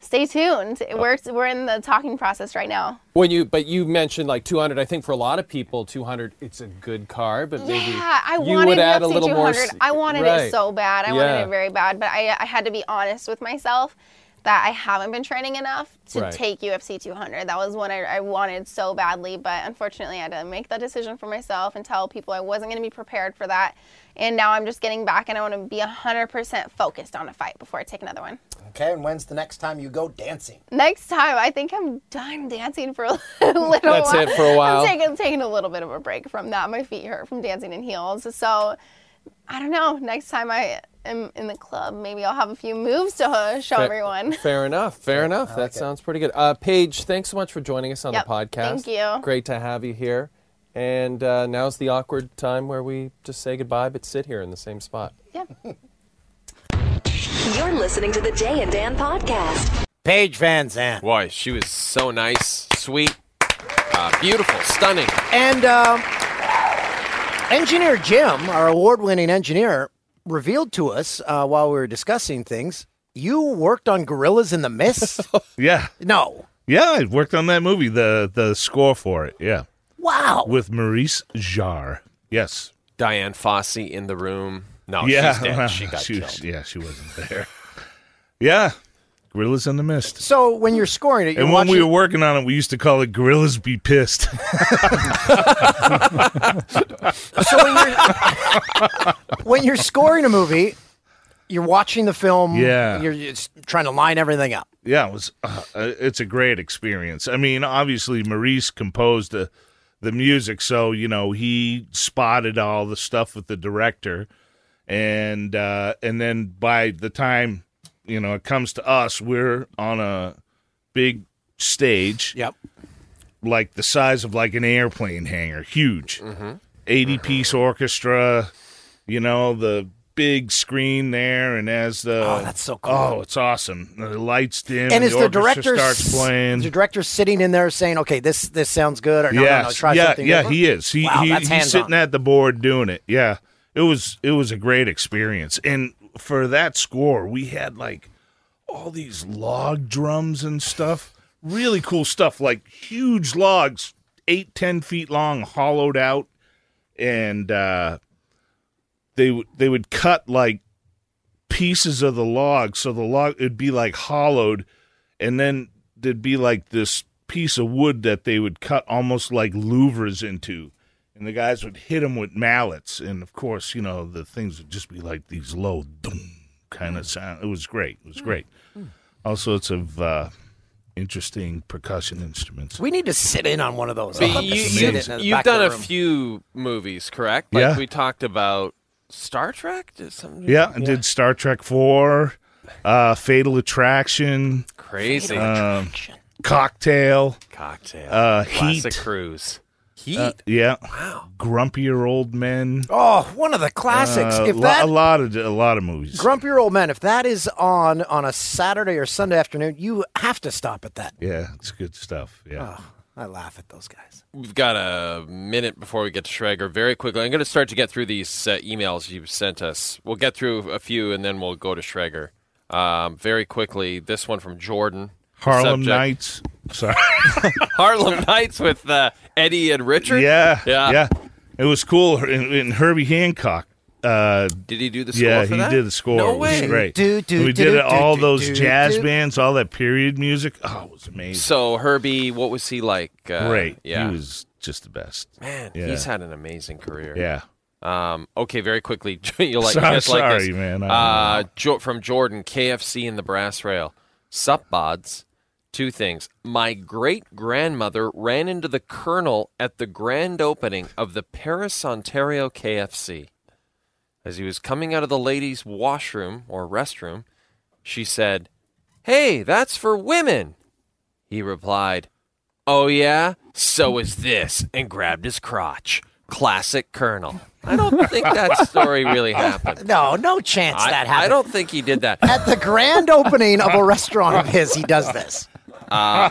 stay tuned. Oh. We're, we're in the talking process right now. When you but you mentioned like 200. I think for a lot of people, 200 it's a good card, but maybe Yeah, I you wanted would add UFC a little more. 200. s- I wanted right. it so bad. I Yeah. wanted it very bad, but I, I had to be honest with myself that I haven't been training enough to Right. take UFC 200. That was one I, I wanted so badly, but unfortunately, I had to make that decision for myself and tell people I wasn't going to be prepared for that. And now I'm just getting back, and I want to be 100% focused on a fight before I take another one. Okay, and when's the next time you go dancing? Next time, I think I'm done dancing for a [LAUGHS] little That's while. it for a while. I'm taking, taking a little bit of a break from that. My feet hurt from dancing in heels. So I don't know. Next time I am in the club, maybe I'll have a few moves to show Fair- everyone. [LAUGHS] Fair enough. Fair enough. That sounds pretty good. Uh, Paige, thanks so much for joining us on Yep, the podcast. thank you. Great to have you here. And uh, now's the awkward time where we just say goodbye, but sit here in the same spot. Yeah. [LAUGHS] You're listening to the Jay and Dan podcast. Paige VanZant. Boy, she was so nice, sweet, uh, beautiful, stunning. And um, engineer Jim, our award-winning engineer, revealed to us uh, while we were discussing things. You worked on Gorillas in the Mist. [LAUGHS] Yeah. no. Yeah, I worked on that movie, the the score for it. Yeah. Wow. With Maurice Jarre. Yes. Dian Fossey in the room. No, yeah. she's dead. She got she, killed. Yeah, she wasn't there. yeah. Gorillas in the Mist. So when you're scoring it, you're And when we were working on it, we used to call it Gorillas Be Pissed. [LAUGHS] so when you're when you're scoring a movie, you're watching the film. Yeah. You're just trying to line everything up. yeah, it was. Uh, uh, it's a great experience. I mean, obviously, Maurice composed the the music, so you know he spotted all the stuff with the director, and uh, and then by the time you know it comes to us, we're on a big stage. Yep. Like the size of like an airplane hangar, huge. Mm-hmm. 80 piece orchestra, you know, the big screen there, and as the Oh, that's so cool. Oh, it's awesome. The lights dim, And is the, the director starts playing. Is the director sitting in there saying, "Okay, this this sounds good," or no, yes, no, no, try yeah, something yeah, different? he is. He, wow, he he's hands-on. sitting at the board doing it. Yeah, it was it was a great experience, and for that score, we had like all these log drums and stuff. Really cool stuff, like huge logs, eight ten feet long, hollowed out, and uh, they would they would cut like pieces of the log, so the log it'd be like hollowed, and then there'd be like this piece of wood that they would cut almost like louvers into, and the guys would hit them with mallets, and of course, you know, the things would just be like these low doom kind of sound. It was great. It was great. All sorts of uh, interesting percussion instruments. We need to sit in on one of those. But I'd love to you, sit have in the you've back of done the a room. few movies, correct? Like Yeah. we talked about Star Trek. Did something? Yeah, I did Star Trek Four, uh, Fatal Attraction. Crazy. Um, Cocktail. Cocktail. Uh, Classic Heat. Cruise. Heat. Uh, yeah. Wow. Grumpier old men. Oh, one of the classics. Uh, if lo- that a lot of a lot of movies. Grumpier Old Men, if that is on on a Saturday or Sunday afternoon, you have to stop at that. Yeah, it's good stuff. Yeah. Oh, I laugh at those guys. We've got a minute before we get to Schrager. Very quickly, I'm going to start to get through these uh, emails you've sent us. We'll get through a few, and then we'll go to Schrager. Um, very quickly, this one from Jordan. Harlem Subject- Nights. Sorry. [LAUGHS] Harlem Nights with uh, Eddie and Richard. Yeah, yeah, yeah. It was cool. And, and Herbie Hancock. Uh, Did he do the score yeah, for he that? did the score. No it was way. great. Do, do, we do, did do, it, all do, those do, jazz do. bands, all that period music. Oh, it was amazing. So Herbie, what was he like? Uh, great. Yeah, He was just the best. man, Yeah. he's had an amazing career. Yeah. Um, okay, very quickly, [LAUGHS] you'll like. [LAUGHS] Sorry- you like sorry, this. man. Uh, jo- from Jordan, KFC and the Brass Rail. Sup, bods. Two things. My great grandmother ran into the colonel at the grand opening of the Paris, Ontario KFC. As he was coming out of the ladies' washroom or restroom, she said, Hey, that's for women. He replied, Oh, yeah? So is this, and grabbed his crotch. Classic Colonel. I don't think that story really happened. No, no chance I, that happened. I don't think he did that. At the grand opening of a restaurant of his, he does this. Uh,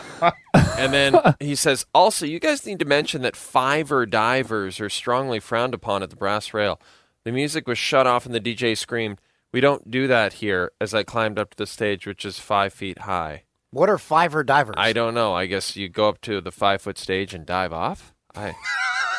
and then he says, also, you guys need to mention that fiver divers are strongly frowned upon at the brass rail. The music was shut off and the DJ screamed, We don't do that here, as I climbed up to the stage, which is five feet high. What are fiver divers? I don't know. I guess you go up to the five foot stage and dive off? I.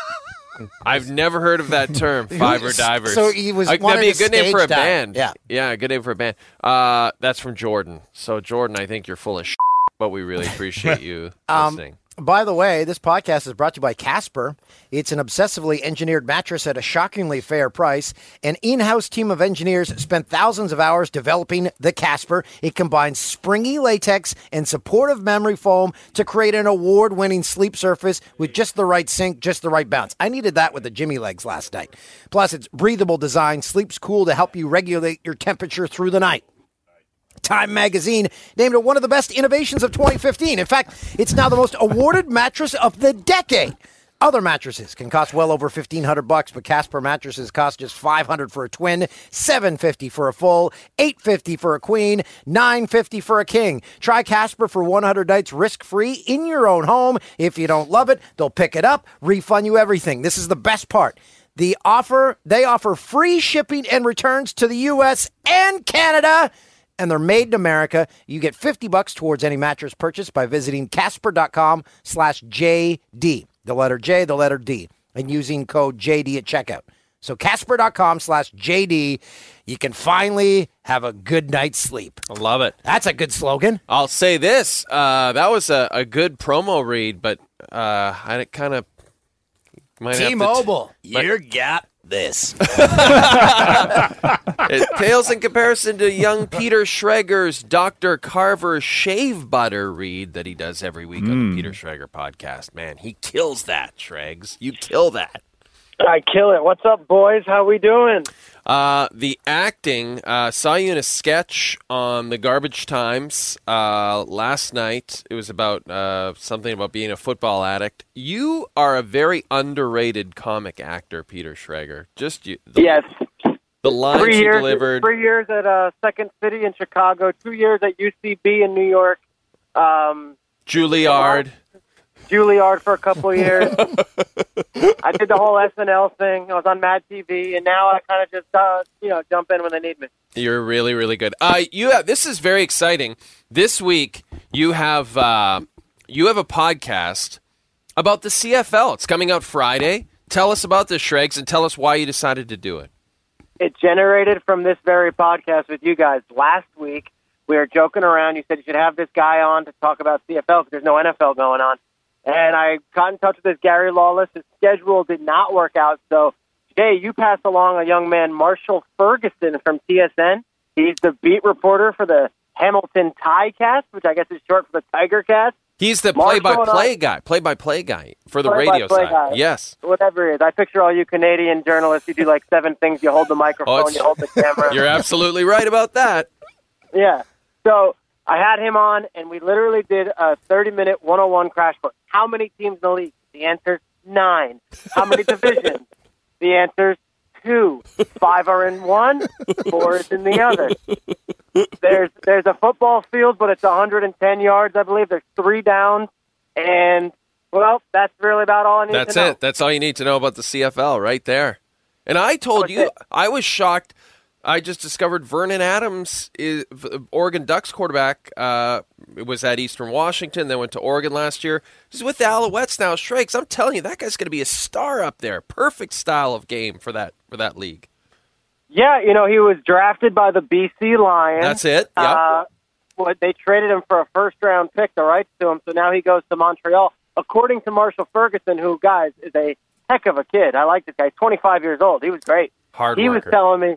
[LAUGHS] I've never heard of that term, [LAUGHS] fiver divers. So he was Uh, that'd be a good name for a dive. band. Yeah. yeah, a good name for a band. Uh, that's from Jordan. So Jordan, I think you're full of [LAUGHS] shit, but we really appreciate you Um, listening. By the way, this podcast is brought to you by Casper. It's an obsessively engineered mattress at a shockingly fair price. An in house team of engineers spent thousands of hours developing the Casper. It combines springy latex and supportive memory foam to create an award winning sleep surface with just the right sink, just the right bounce. I needed that with the Jimmy legs last night. Plus, its breathable design sleeps cool to help you regulate your temperature through the night. Time magazine named it one of the best innovations of 2015. In fact, it's now the most awarded [LAUGHS] mattress of the decade. Other mattresses can cost well over 1500 bucks, but Casper mattresses cost just 500 for a twin, 750 for a full, 850 for a queen, 950 for a king. Try Casper for 100 nights risk-free in your own home. If you don't love it, they'll pick it up, refund you everything. This is the best part. The offer, they offer free shipping and returns to the US and Canada and they're made in America. You get 50 bucks towards any mattress purchase by visiting casper.com slash JD. The letter J, the letter D, and using code JD at checkout. So casper.com slash JD, you can finally have a good night's sleep. I love it. That's a good slogan. I'll say this: uh, that was a, a good promo read, but uh, I kind of might have to- T-Mobile, but- you got this. [LAUGHS] It pales in comparison to young Peter Schrager's Dr. Carver shave butter read that he does every week on Hmm. the Peter Schreger podcast. Man, he kills that, Shregs. You kill that. I kill it. What's up, boys? How we doing? Uh, the acting, uh, saw you in a sketch on the Garbage Times uh, last night. It was about uh, something about being a football addict. You are a very underrated comic actor, Peter Schrager. Just you. The, Yes. The lines three you years, delivered. Three years at uh, Second City in Chicago. Two years at UCB in New York. Um, Juilliard. Juilliard for a couple of [LAUGHS] years. I did the whole SNL thing. I was on Mad TV, and now I kind of just uh, you know jump in when they need me. You're really, really good. Uh, you have, this is very exciting. This week you have uh, you have a podcast about the CFL. It's coming out Friday. Tell us about this, Shregs, and tell us why you decided to do it. It generated from this very podcast with you guys last week. We were joking around. You said you should have this guy on to talk about CFL because there's no NFL going on. And I got in touch with this Gary Lawless. His schedule did not work out. So, Jay, you passed along a young man, Marshall Ferguson from TSN. He's the beat reporter for the Hamilton Ti-Cats, which I guess is short for the Tiger Cast. He's the play-by-play guy, play-by-play guy for the radio side. guy. Yes, Whatever it is. I picture all you Canadian journalists. You do like seven things. You hold the Oh, microphone, it's- you hold the camera. [LAUGHS] you're absolutely right about that. Yeah. So I had him on, and we literally did a 30 minute 101 crash course. How many teams in the league? The answer's nine. How many [LAUGHS] divisions? The answer's two. Five are in one, four is in the other. There's there's a football field, but it's 110 yards, I believe. There's three downs, and well, that's really about all I need That's to know. it. That's all you need to know about the CFL right there. And I told you, I was shocked. I just discovered Vernon Adams, is, Oregon Ducks quarterback, uh, was at Eastern Washington, then went to Oregon last year. He's with the Alouettes now. Shrakes, I'm telling you, that guy's going to be a star up there. Perfect style of game for that for that league. Yeah, you know, he was drafted by the BC Lions. That's it. Yep. Uh, what they traded him for a first round pick, the rights to him. So now he goes to Montreal. According to Marshall Ferguson, who guys is a heck of a kid. I like this guy. He's 25 years old. He was great. Hard he worker. was telling me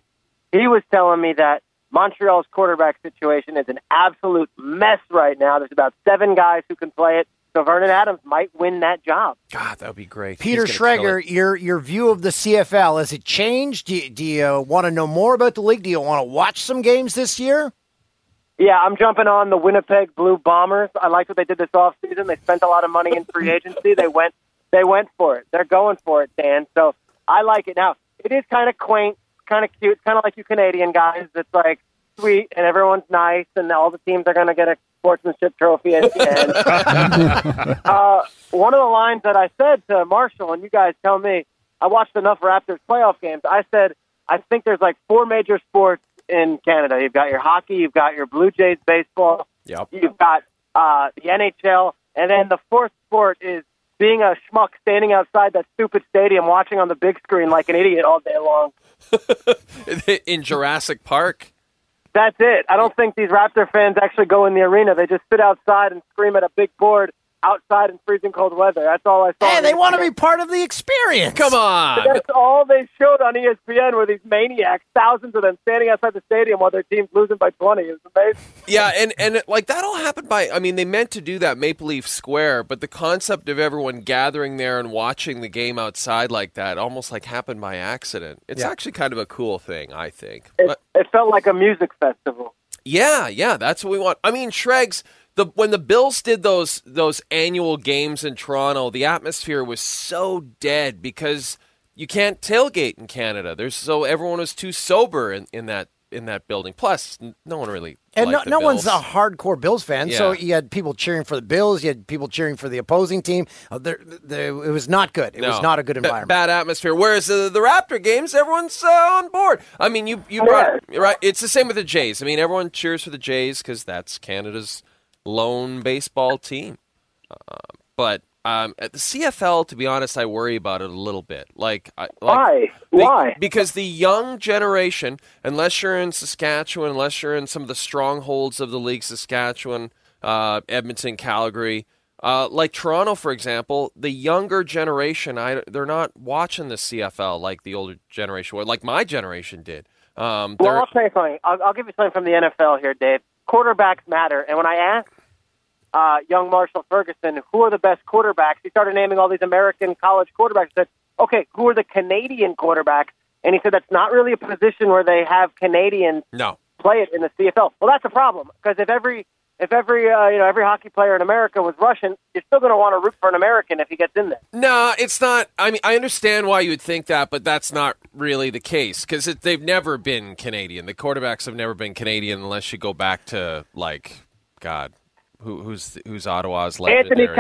he was telling me that Montreal's quarterback situation is an absolute mess right now. There's about seven guys who can play it. So Vernon Adams might win that job. God, that would be great. Peter He's Schrager, your your view of the CFL has it changed? Do you, do you want to know more about the league? Do you want to watch some games this year? Yeah, I'm jumping on the Winnipeg Blue Bombers. I liked what they did this offseason. They spent a lot of money in free agency. They went they went for it. They're going for it, Dan. So I like it. Now, it is kind of quaint, kind of cute, kind of like you Canadian guys. It's like sweet and everyone's nice and all the teams are going to get a sportsmanship trophy at the end. [LAUGHS] uh, one of the lines that I said to Marshall, and you guys tell me, I watched enough Raptors playoff games. I said, I think there's like four major sports in Canada. You've got your hockey, you've got your Blue Jays baseball, Yep. you've got uh, the NHL, and then the fourth sport is being a schmuck standing outside that stupid stadium watching on the big screen like an idiot all day long. [LAUGHS] in Jurassic Park. That's it. I don't think these Raptor fans actually go in the arena. They just sit outside and scream at a big board outside in freezing cold weather. That's all I saw. Hey, on they want to be part of the experience. Come on. That's all they showed on ESPN were these maniacs, thousands of them standing outside the stadium while their team's losing by 20. It was amazing. Yeah, and and like that all happened by. I mean, they meant to do that Maple Leaf Square, but the concept of everyone gathering there and watching the game outside like that almost like happened by accident. It's Yeah. actually kind of a cool thing, I think. It, But it felt like a music festival. yeah, yeah, that's what we want. I mean, Shregs. The, when the Bills did those those annual games in Toronto, the atmosphere was so dead because you can't tailgate in Canada. There's so everyone was too sober in, in that in that building. Plus, no one really And no, the no one's a hardcore Bills fan, so you had people cheering for the Bills, you had people cheering for the opposing team. Uh, there, there, it was not good. It was not a good Ba- environment. bad atmosphere. Whereas the, the Raptor games, everyone's uh, on board. I mean, you you brought right. It's the same with the Jays. I mean, everyone cheers for the Jays because that's Canada's lone baseball team. Uh, but um, at the CFL, to be honest, I worry about it a little bit. Like, I, like Why? Why? Because the young generation, unless you're in Saskatchewan, unless you're in some of the strongholds of the league, Saskatchewan, uh, Edmonton, Calgary, uh, like Toronto, for example, the younger generation, I, they're not watching the CFL like the older generation, would, like my generation did. Um, Well, I'll tell you something. I'll, I'll give you something from the NFL here, Dave. Quarterbacks matter. And when I asked uh, young Marshall Ferguson who are the best quarterbacks, he started naming all these American college quarterbacks. I said, okay, who are the Canadian quarterbacks? And he said that's not really a position where they have Canadians no. play it in the CFL. Well, that's a problem because if every if every uh, you know every hockey player in America was Russian, you're still going to want to root for an American if he gets in there. No, it's not. I mean, I understand why you would think that, but that's not really the case because they've never been Canadian. The quarterbacks have never been Canadian unless you go back to like God, who, who's who's Ottawa's Anthony legendary.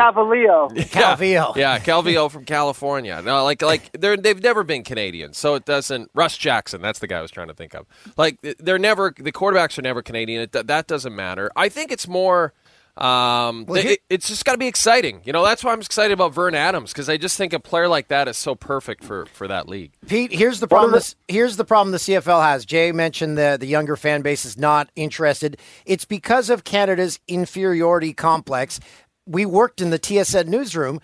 Calvillo. [LAUGHS] Yeah, yeah, Calvillo from California. No, like like they're they've never been Canadian, so it doesn't. Russ Jackson, that's the guy I was trying to think of. Like they're never the quarterbacks are never Canadian. It, that doesn't matter. I think it's more. Um, Well, it- it's just got to be exciting. You know, that's why I'm excited about Vern Adams because I just think a player like that is so perfect for for that league. Pete, here's the problem. This, here's the problem the CFL has. Jay mentioned the the younger fan base is not interested. It's because of Canada's inferiority complex. We worked in the TSN newsroom,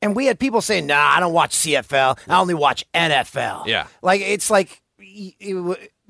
and we had people saying, "Nah, I don't watch CFL. I only watch NFL." Yeah. like it's like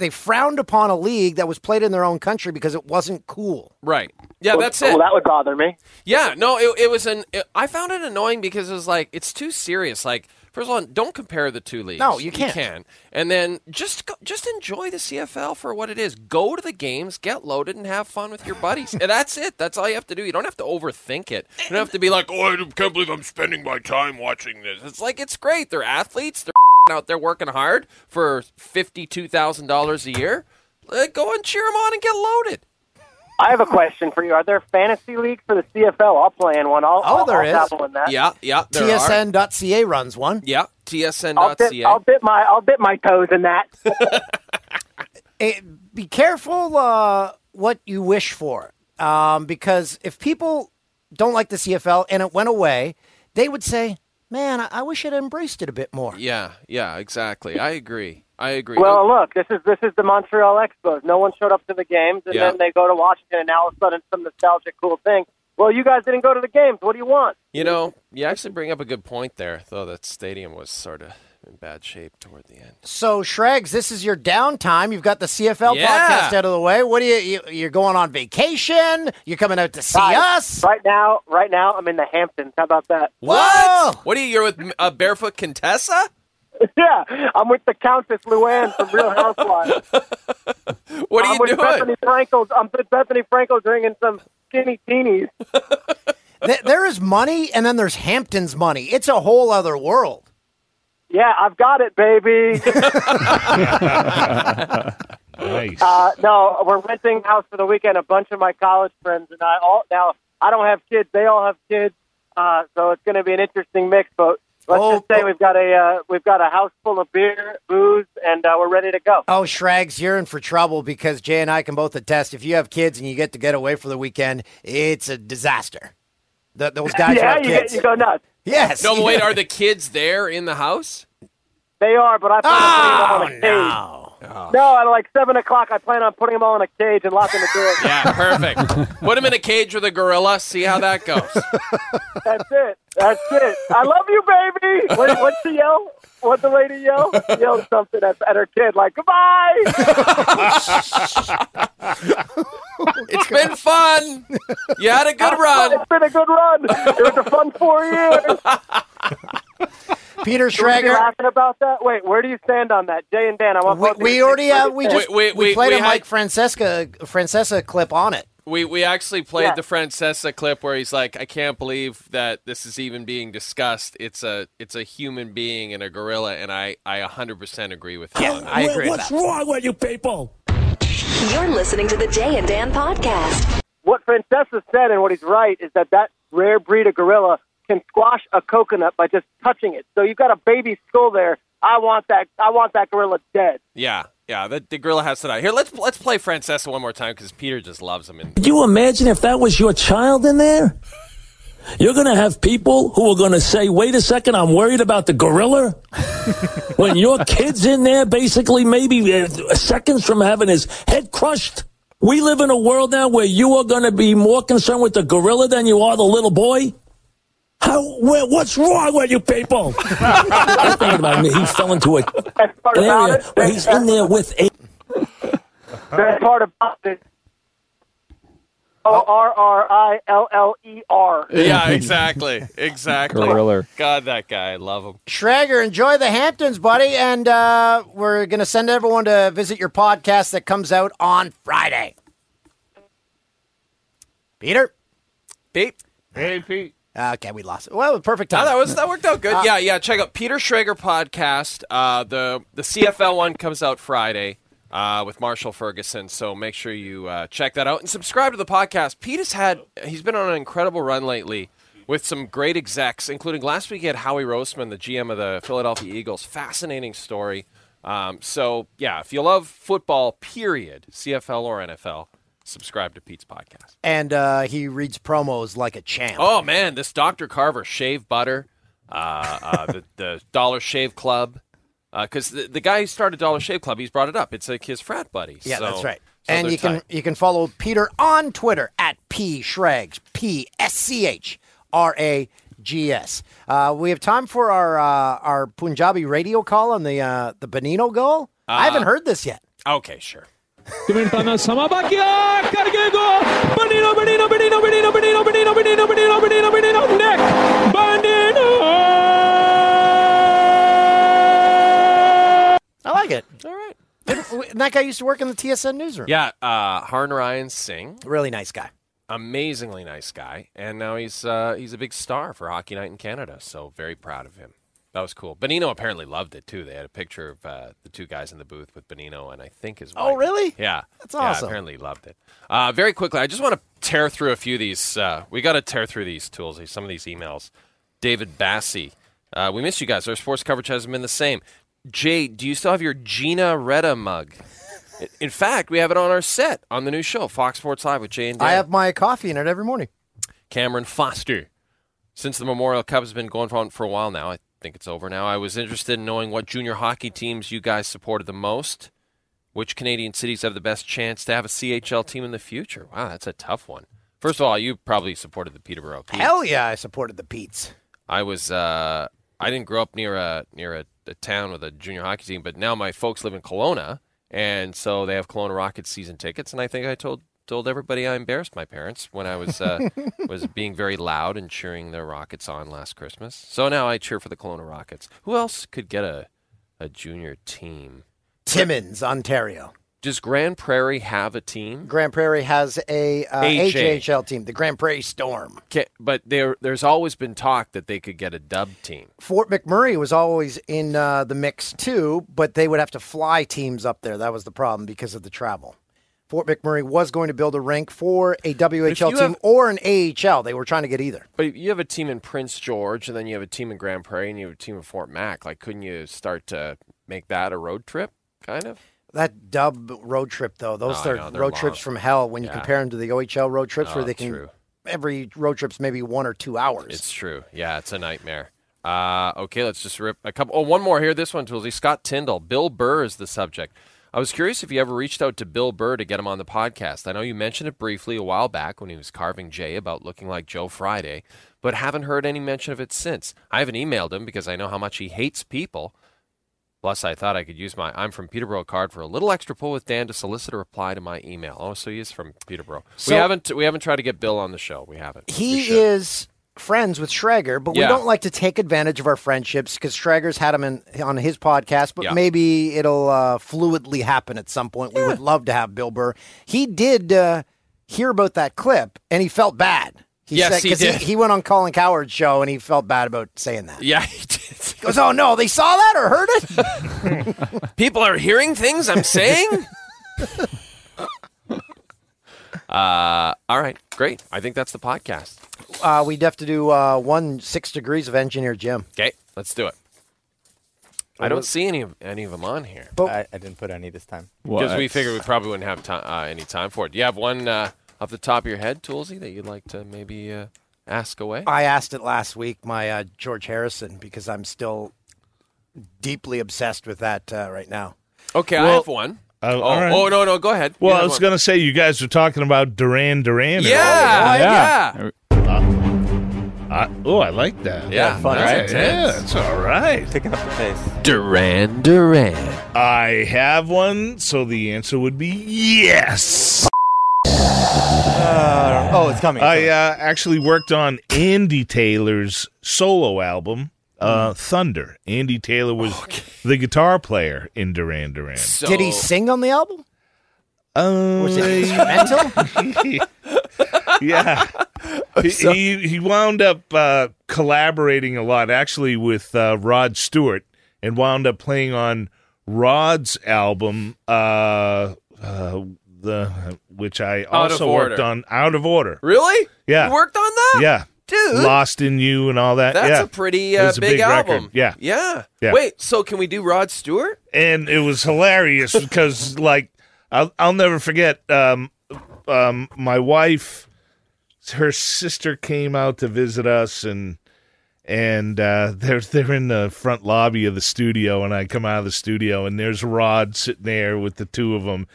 they frowned upon a league that was played in their own country because it wasn't cool. Right. Yeah, Well, that's it. Well, that would bother me. Yeah, no, it, it was an. It, I found it annoying because it was like it's too serious. Like, first of all, don't compare the two leagues. No, you can't. can. And then just go, just enjoy the CFL for what it is. Go to the games, get loaded, and have fun with your buddies. and that's it. That's all you have to do. You don't have to overthink it. You don't have to be like, oh, I can't believe I'm spending my time watching this. It's like it's great. They're athletes. They're out there working hard for fifty-two thousand dollars a year. Uh, go and cheer them on and get loaded. I have a question for you. Are there fantasy leagues for the CFL? I'll play in one. I'll, Oh, I'll, there I'll is. in that. Yeah, yeah. There are. TSN.ca runs one. Yeah, I'll TSN.ca. dip, I'll dip my I'll dip my toes in that. [LAUGHS] [LAUGHS] Eh, be careful uh, what you wish for, um, because if people don't like the CFL and it went away, they would say, "Man, I, I wish I'd embraced it a bit more." Yeah, yeah, exactly. I agree. I agree. Well, look, this is this is the Montreal Expos. No one showed up to the games, and Yeah. then they go to Washington, and now all of a sudden, some nostalgic, cool thing. Well, you guys didn't go to the games. What do you want? you know, you actually bring up a good point there, though. That stadium was sort of in bad shape toward the end. So, Shregs, this is your downtime. You've got the CFL Yeah. podcast out of the way. What do you, you? You're going on vacation. You're coming out to see Guys, us. right now. Right now, I'm in the Hamptons. How about that? What? What are you? You're with uh, Barefoot Contessa? [LAUGHS] yeah, I'm with the Countess Luann from Real Housewives. [LAUGHS] What are I'm you with doing? Bethenny Frankel's. I'm with Bethany Frankel drinking some skinny teenies. There is money, and then there's Hamptons money. It's a whole other world. Yeah, I've got it, baby. [LAUGHS] Nice. Uh, no, we're renting a house for the weekend. A bunch of my college friends and I all now. I don't have kids; they all have kids. Uh, so it's going to be an interesting mix. But let's Oh, just say we've got a uh, we've got a house full of beer, booze, and uh, we're ready to go. Oh, Shrags, you're in for trouble because Jay and I can both attest. If you have kids and you get to get away for the weekend, it's a disaster. Th those guys yeah, have you, kids. get, you go nuts. Yes. No, wait. [LAUGHS] Are the kids there in the house? They are, but I plan on putting them all in a cage. no. Oh. No, at like seven o'clock, I plan on putting them all in a cage and locking the door. [LAUGHS] Yeah, perfect. Put them in a cage with a gorilla. See how that goes. [LAUGHS] That's it. That's it. I love you, baby. What, what's she yell? What the lady yell? She yelled something at, at her kid, like "Goodbye." [LAUGHS] It's been fun. You had a good run. It's been a good run. It was a fun four years. Peter Should we be Schrager. laughing about that? Wait, where do you stand on that, Jay and Dan? I want We, we already say uh, we just stand. Wait, wait, we played we a had- Mike Francesa Francesa clip on it. We we actually played Yeah. the Francesa clip where he's like, I can't believe that this is even being discussed. It's a it's a human being and a gorilla, and I I 100% agree with him. on that. I agree with What's that. wrong with you people? You're listening to the Jay and Dan podcast. What Francesa said and what he's right is that that rare breed of gorilla can squash a coconut by just touching it. So you've got a baby skull there. I want that. I want that gorilla dead. Yeah, yeah. The, the gorilla has to die. Here, let's let's play Francesa one more time because Peter just loves him. And Could you imagine if that was your child in there? You're going to have people who are going to say, wait a second, I'm worried about the gorilla. [LAUGHS] when your kid's in there, basically maybe uh, seconds from having his head crushed. We live in a world now where you are going to be more concerned with the gorilla than you are the little boy. How? Where, what's wrong with you people? [LAUGHS] I'm about it. He fell into a, an area it. where he's in there with a. That's part about it. O R R I L L E R. yeah, exactly, exactly. Gorilla. God, that guy, I love him. Schrager, enjoy the Hamptons, buddy, and uh, we're going to send everyone to visit your podcast that comes out on Friday. Peter? Pete. Hey, Pete. Okay, we lost it. Well, perfect No, time. that was that worked out good. Uh, yeah, yeah. Check out Peter Schrager podcast. Uh, the the CFL one comes out Friday uh, with Marshall Ferguson. So make sure you uh, check that out and subscribe to the podcast. Pete has had he's been on an incredible run lately with some great execs, including last week he had Howie Roseman, the GM of the Philadelphia Eagles. Fascinating story. Um, so yeah, if you love football, period, CFL or NFL, subscribe to Pete's podcast. And uh, he reads promos like a champ. Oh man, this Dr. Carver shave butter, uh, uh, the, [LAUGHS] the Dollar Shave Club, because the, the guy who started Dollar Shave Club, he's brought it up. It's like his frat buddy. Yeah, So- that's right. so and you can you can follow Peter on Twitter at p shrags p s c h r a g s. Uh, we have time for our uh, our Punjabi radio call on the uh, the Bonino goal. I Uh, haven't heard this yet. Okay, sure. Diventano Samabacchia, Cargego, Bonino, Bonino, Bonino, Bonino, Bonino, Bonino, Bonino, Bonino, Bonino, Bonino, Nick, Bonino. I like it. All right. And that guy used to work in the TSN newsroom. Yeah, uh, Harnarayan Singh, Really nice guy. amazingly nice guy, and now he's uh, he's a big star for Hockey Night in Canada. So very proud of him. That was cool. Bonino apparently loved it too. They had a picture of uh, the two guys in the booth with Bonino and I think his wife. Oh, really? Yeah, That's Yeah, awesome. apparently loved it. Uh, very quickly, I just want to tear through a few of these. Uh, we got to tear through these tools, some of these emails. David Bassi, uh, we miss you guys. Our sports coverage hasn't been the same. Jay, do you still have your Gina Reda mug? In- In fact, we have it on our set on the new show, Fox Sports Live with Jay and Dan. I have my coffee in it every morning. Cameron Foster. Since the Memorial Cup has been going on for a while now, I think it's over now. I was interested in knowing what junior hockey teams you guys supported the most. Which Canadian cities have the best chance to have a CHL team in the future? Wow, that's a tough one. First of all, you probably supported the Peterborough. Petes. Hell yeah, I supported the Pete's. I was uh, I didn't grow up near a near a, a town with a junior hockey team, but now my folks live in Kelowna, and so they have Kelowna Rockets season tickets. And I think I told told everybody I embarrassed my parents when I was uh, [LAUGHS] was being very loud and cheering the Rockets on last Christmas. So now I cheer for the Kelowna Rockets. Who else could get a a junior team? Timmins, Ontario. Does Grande Prairie have a team? Grande Prairie has a uh, AJ. AJHL team, the Grande Prairie Storm. Ca but there there's always been talk that they could get a dub team. Fort McMurray was always in uh, the mix too, but they would have to fly teams up there. That was the problem because of the travel. Fort McMurray was going to build a rink for a WHL team have- or an AHL. They were trying to get either. But you have a team in Prince George, and then you have a team in Grande Prairie, and you have a team in Fort Mac. Like, couldn't you start to make that a road trip, kind of? That dub road trip, though, those I are know, road long. trips from hell when you Yeah. compare them to the OHL road trips where Oh, they can. true. Every road trip's maybe one or two hours. It's true. Yeah, it's a nightmare. Uh, okay, let's just rip a couple. Oh, one more here. This one, Toolsy. Scott Tyndall. Bill Burr is the subject. I was curious if you ever reached out to Bill Burr to get him on the podcast. I know you mentioned it briefly a while back when he was carving Jay about looking like Joe Friday, but haven't heard any mention of it since. I haven't emailed him because I know how much he hates people. Plus, I thought I could use my I'm from Peterborough card for a little extra pull with Dan to solicit a reply to my email. Oh, so he is from Peterborough. So- we haven't we haven't tried to get Bill on the show. We haven't. He is friends with Schrager, but we don't like to take advantage of our friendships because Schrager's had him in, on his podcast, but Yeah. maybe it'll uh, fluidly happen at some point. We would love to have Bill Burr. He did uh, hear about that clip and he felt bad. He Yes, he 'cause did. He, went on Colin Cowherd's show and he felt bad about saying that. Yeah, he did. He goes, "Oh no, they saw that or heard it." [LAUGHS] People are hearing things I'm saying. [LAUGHS] uh, all right, great. I think that's the podcast. Uh, we'd have to do uh, one six degrees of engineer Jim. Okay, let's do it. I don't see any of any of them on here I, I didn't put any this time. because we figured we probably wouldn't have time, uh, any time for it. Do you have one uh, off the top of your head, Toolsy, that you'd like to maybe uh, ask away? I asked it last week, my uh, George Harrison, because I'm still deeply obsessed with that uh, right now. Okay, I Well, have one. uh, oh, all right. oh, no, no, go ahead. You Well, have I was one. going to say, you guys were talking about Duran Duran. Yeah, earlier. yeah. Uh, oh, I like that. Yeah, fun, That's- right? Yeah, that's all right. Picking up the pace. Duran Duran. I have one, so the answer would be yes. Uh, oh, it's coming. I uh, actually worked on Andy Taylor's solo album, uh, Thunder. Andy Taylor was the guitar player in Duran Duran. So, Did he sing on the album? Uh, Was it instrumental? [LAUGHS] yeah. He, [LAUGHS] he he wound up uh, collaborating a lot, actually, with uh, Rod Stewart, and wound up playing on Rod's album, uh, uh, the which I Out also worked on. Out of Order. Really? Yeah. You worked on that? Yeah. Dude. Lost in You and all that. That's yeah. a pretty uh, was a big, big album. record. Yeah. yeah. Yeah. Wait, so can we do Rod Stewart? and it was hilarious because like I'll, I'll never forget um, um, my wife her sister came out to visit us and and uh, [LAUGHS] they're they're in the front lobby of the studio and I come out of the studio and there's Rod sitting there with the two of them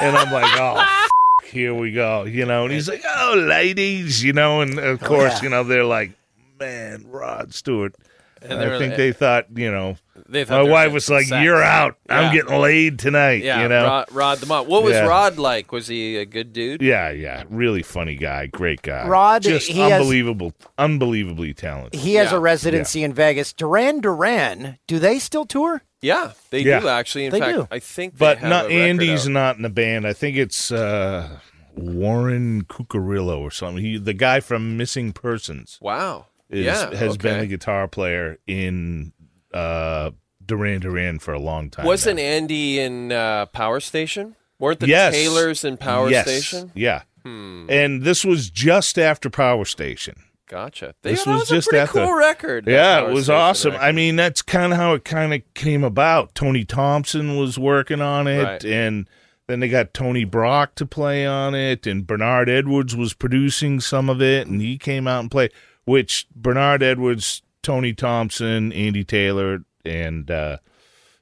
and I'm like oh [LAUGHS] f- here we go you know and he's like oh ladies you know and of course yeah. you know they're like man Rod Stewart And I think like- they thought, you know, They thought my wife was like, sex. "You're out. Yeah. I'm getting laid tonight." Yeah, you know, Rod, Rod the Mod. What was Yeah. Rod like? Was he a good dude? Yeah, yeah, really funny guy, great guy. Rod, just he has- unbelievable, unbelievably talented. He has Yeah. a residency in Vegas. Duran Duran, do they still tour? Yeah, they Yeah. do actually. In They fact, do. I think. They But have not a Andy's out. not in the band. I think it's uh, Warren Cuccurullo or something. He, the guy from Missing Persons, Wow. Is yeah, has been okay. a guitar player in uh, Duran Duran for a long time. Wasn't Andy in uh, Power Station? Weren't the Yes. Taylors in Power Yes. Station? Yeah. Hmm. And this was just after Power Station. Gotcha. They, This was was just a pretty after. cool record. Yeah, it was Station awesome. record. I mean, that's kind of how it kind of came about. Tony Thompson was working on it, Right. and then they got Tony Brock to play on it, and Bernard Edwards was producing some of it, and he came out and played. Which Bernard Edwards, Tony Thompson, Andy Taylor, and uh,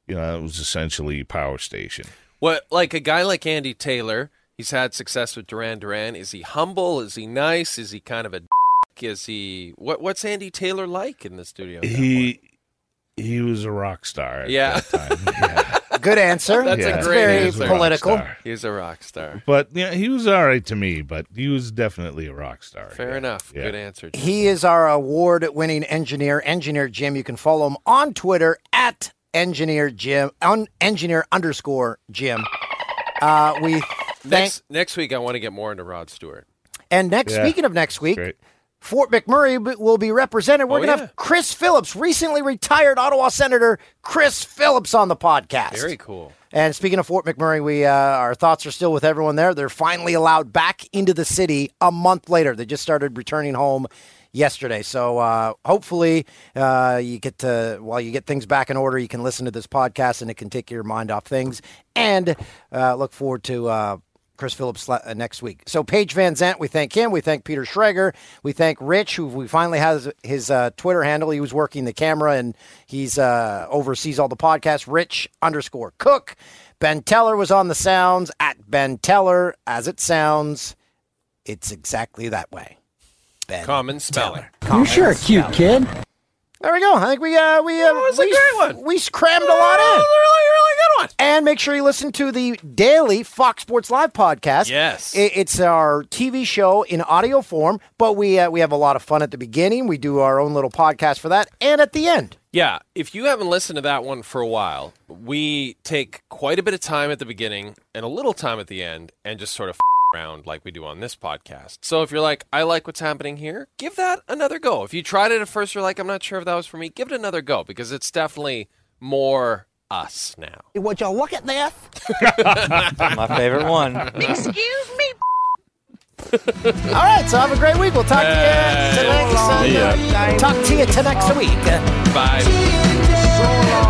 you know, it was essentially Power Station. What, like a guy like Andy Taylor? He's had success with Duran Duran. Is he humble? Is he nice? Is he kind of a? dick? Is he what? What's Andy Taylor like in the studio? He he was a rock star. At Yeah. that time. [LAUGHS] yeah. Good answer. That's Yeah. a It's great very answer. political. Rock. He's a rock star. But yeah, he was all right to me. But he was definitely a rock star. Fair yeah. enough. Yeah. Good answer. Jim. He is our award-winning engineer, Engineer Jim. You can follow him on Twitter at Engineer Jim, on Engineer underscore Jim. Uh, we thank Next next week, I want to get more into Rod Stewart. and next. Yeah. Speaking of next week, Great. Fort McMurray will be represented. We're Oh, going to yeah. have Chris Phillips, recently retired Ottawa Senator Chris Phillips, on the podcast. Very cool. And speaking of Fort McMurray, we uh, our thoughts are still with everyone there. They're finally allowed back into the city a month later. They just started returning home yesterday. So uh, hopefully uh, you get to while you get things back in order, you can listen to this podcast and it can take your mind off things. And uh, look forward to. Chris Phillips uh, next week. So Paige VanZant, we thank him. We thank Peter Schrager. We thank Rich, who we finally has his uh, Twitter handle. He was working the camera and he's uh, oversees all the podcasts. Rich underscore Cook. Ben Teller was on the sounds at Ben Teller. As it sounds, it's exactly that way. Ben. Common spelling. You're sure a cute kid. There we go. I think we uh, we uh, was a we, great one. we crammed a lot in. Really, really good one. And make sure you listen to the daily Fox Sports Live podcast. Yes. It's our TV show in audio form, but we uh, we have a lot of fun at the beginning. We do our own little podcast for that, and at the end. Yeah, if you haven't listened to that one for a while, we take quite a bit of time at the beginning and a little time at the end and just sort of f- around like we do on this podcast. So if you're like, I like what's happening here, give that another go. If you tried it at first, you're like, I'm not sure if that was for me, give it another go because it's definitely more us now. Would y'all look at this? My favorite one. Excuse me. [LAUGHS] All right, so have a great week. We'll talk to you to next, uh, See talk to you to next week. Bye.